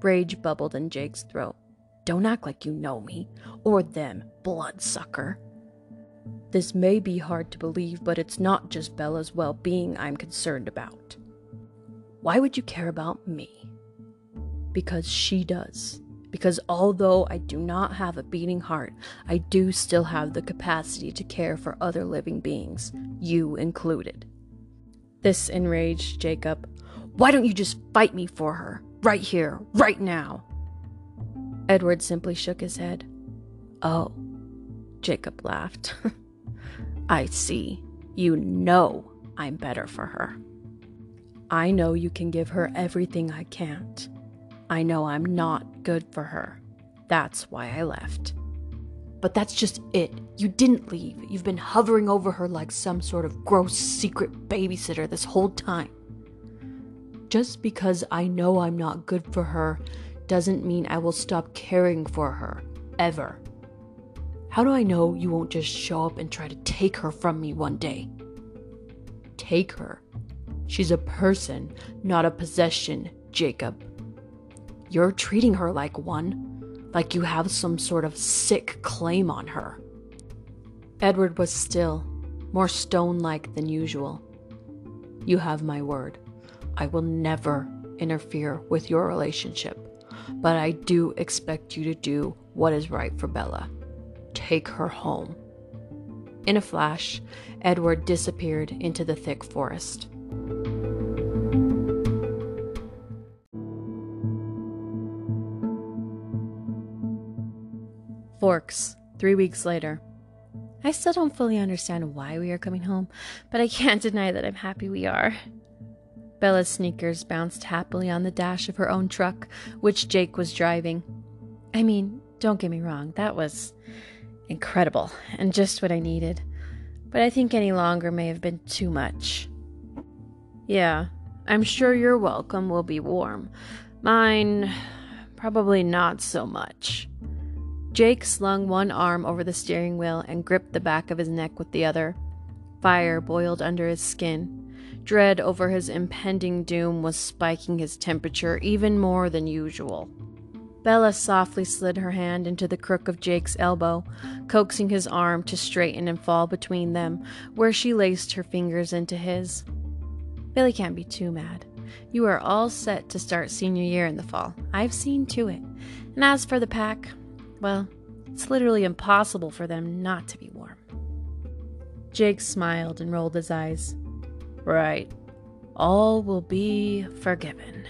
Rage bubbled in Jake's throat. Don't act like you know me, or them, bloodsucker. This may be hard to believe, but it's not just Bella's well being I'm concerned about. Why would you care about me? Because she does. Because although I do not have a beating heart, I do still have the capacity to care for other living beings, you included. This enraged Jacob. Why don't you just fight me for her? Right here, right now. Edward simply shook his head. Oh, Jacob laughed. I see. You know I'm better for her. I know you can give her everything I can't. I know I'm not good for her. That's why I left. But that's just it. You didn't leave. You've been hovering over her like some sort of gross secret babysitter this whole time. Just because I know I'm not good for her doesn't mean I will stop caring for her, ever. How do I know you won't just show up and try to take her from me one day? take her. She's a person, not a possession, Jacob. You're treating her like one, like you have some sort of sick claim on her. Edward was still, more stone like than usual. You have my word. I will never interfere with your relationship, but I do expect you to do what is right for Bella. Take her home. In a flash, Edward disappeared into the thick forest. Forks, three weeks later. I still don't fully understand why we are coming home, but I can't deny that I'm happy we are. Bella's sneakers bounced happily on the dash of her own truck, which Jake was driving. I mean, don't get me wrong, that was incredible and just what I needed. But I think any longer may have been too much. Yeah, I'm sure your welcome will be warm. Mine, probably not so much. Jake slung one arm over the steering wheel and gripped the back of his neck with the other. Fire boiled under his skin. Dread over his impending doom was spiking his temperature even more than usual. Bella softly slid her hand into the crook of Jake's elbow, coaxing his arm to straighten and fall between them, where she laced her fingers into his. Billy can't be too mad. You are all set to start senior year in the fall. I've seen to it. And as for the pack, well, it's literally impossible for them not to be warm. Jake smiled and rolled his eyes. Right. All will be forgiven.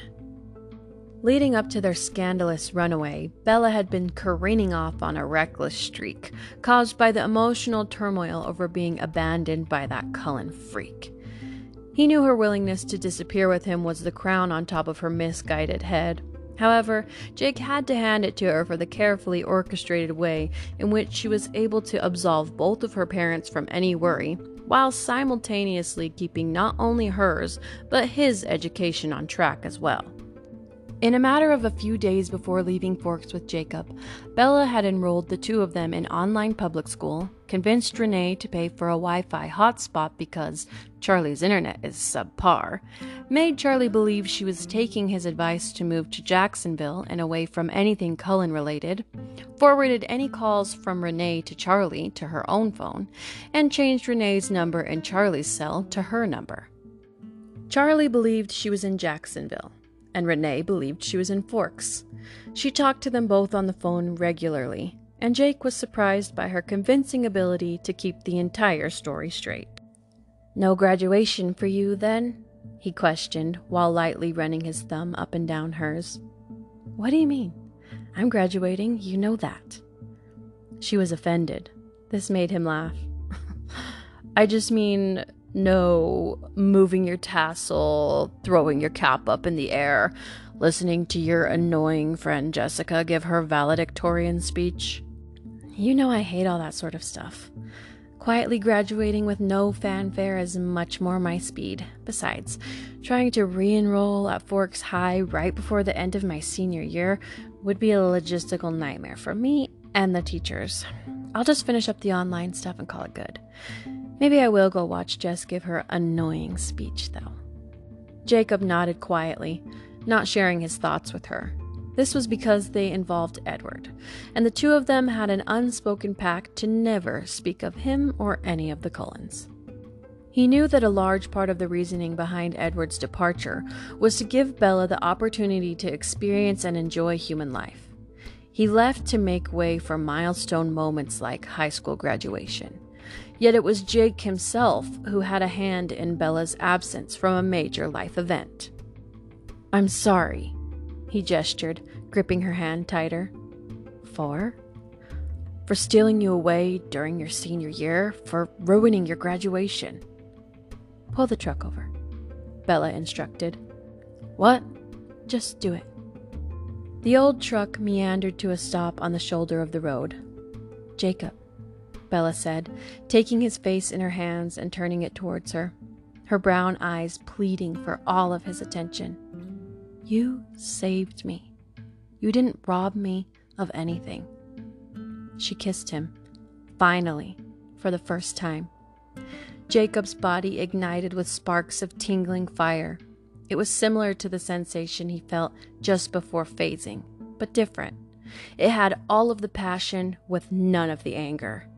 Leading up to their scandalous runaway, Bella had been careening off on a reckless streak, caused by the emotional turmoil over being abandoned by that Cullen freak. He knew her willingness to disappear with him was the crown on top of her misguided head. However, Jake had to hand it to her for the carefully orchestrated way in which she was able to absolve both of her parents from any worry, while simultaneously keeping not only hers, but his education on track as well. In a matter of a few days before leaving Forks with Jacob, Bella had enrolled the two of them in online public school, convinced Renee to pay for a Wi Fi hotspot because Charlie's internet is subpar, made Charlie believe she was taking his advice to move to Jacksonville and away from anything Cullen related, forwarded any calls from Renee to Charlie to her own phone, and changed Renee's number in Charlie's cell to her number. Charlie believed she was in Jacksonville and Renee believed she was in Forks. She talked to them both on the phone regularly, and Jake was surprised by her convincing ability to keep the entire story straight. No graduation for you, then? he questioned while lightly running his thumb up and down hers. What do you mean? I'm graduating, you know that. She was offended. This made him laugh. I just mean, no moving your tassel, throwing your cap up in the air, listening to your annoying friend Jessica give her valedictorian speech. You know I hate all that sort of stuff. Quietly graduating with no fanfare is much more my speed. Besides, trying to re enroll at Forks High right before the end of my senior year would be a logistical nightmare for me and the teachers. I'll just finish up the online stuff and call it good. Maybe I will go watch Jess give her annoying speech, though. Jacob nodded quietly, not sharing his thoughts with her. This was because they involved Edward, and the two of them had an unspoken pact to never speak of him or any of the Cullens. He knew that a large part of the reasoning behind Edward's departure was to give Bella the opportunity to experience and enjoy human life. He left to make way for milestone moments like high school graduation. Yet it was Jake himself who had a hand in Bella's absence from a major life event. I'm sorry, he gestured, gripping her hand tighter. For? For stealing you away during your senior year, for ruining your graduation. Pull the truck over, Bella instructed. What? Just do it. The old truck meandered to a stop on the shoulder of the road. Jacob, Bella said, taking his face in her hands and turning it towards her, her brown eyes pleading for all of his attention. You saved me. You didn't rob me of anything. She kissed him, finally, for the first time. Jacob's body ignited with sparks of tingling fire. It was similar to the sensation he felt just before phasing, but different. It had all of the passion with none of the anger.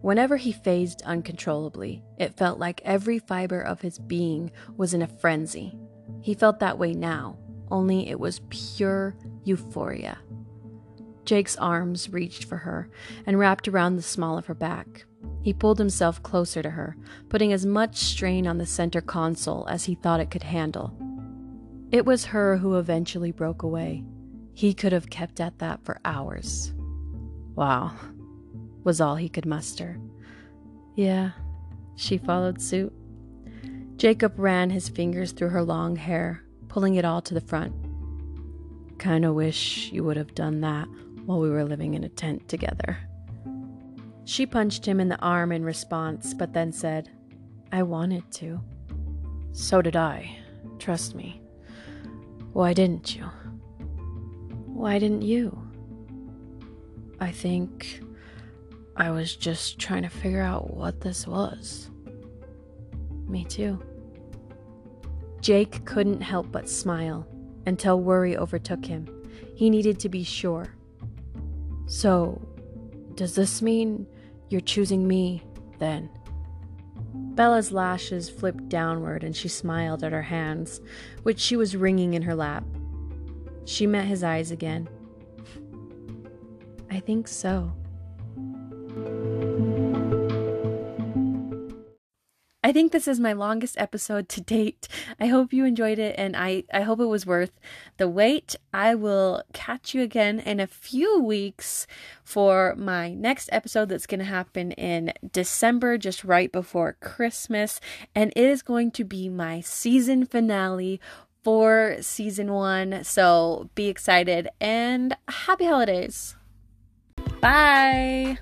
Whenever he phased uncontrollably, it felt like every fiber of his being was in a frenzy. He felt that way now, only it was pure euphoria. Jake's arms reached for her and wrapped around the small of her back. He pulled himself closer to her, putting as much strain on the center console as he thought it could handle. It was her who eventually broke away. He could have kept at that for hours. Wow, was all he could muster. Yeah, she followed suit. Jacob ran his fingers through her long hair, pulling it all to the front. Kinda wish you would have done that while we were living in a tent together. She punched him in the arm in response, but then said, I wanted to. So did I. Trust me. Why didn't you? Why didn't you? I think I was just trying to figure out what this was. Me too. Jake couldn't help but smile until worry overtook him. He needed to be sure. So, does this mean you're choosing me, then. Bella's lashes flipped downward and she smiled at her hands, which she was wringing in her lap. She met his eyes again. I think so. I think this is my longest episode to date. I hope you enjoyed it and I, I hope it was worth the wait. I will catch you again in a few weeks for my next episode that's going to happen in December, just right before Christmas. And it is going to be my season finale for season one. So be excited and happy holidays. Bye.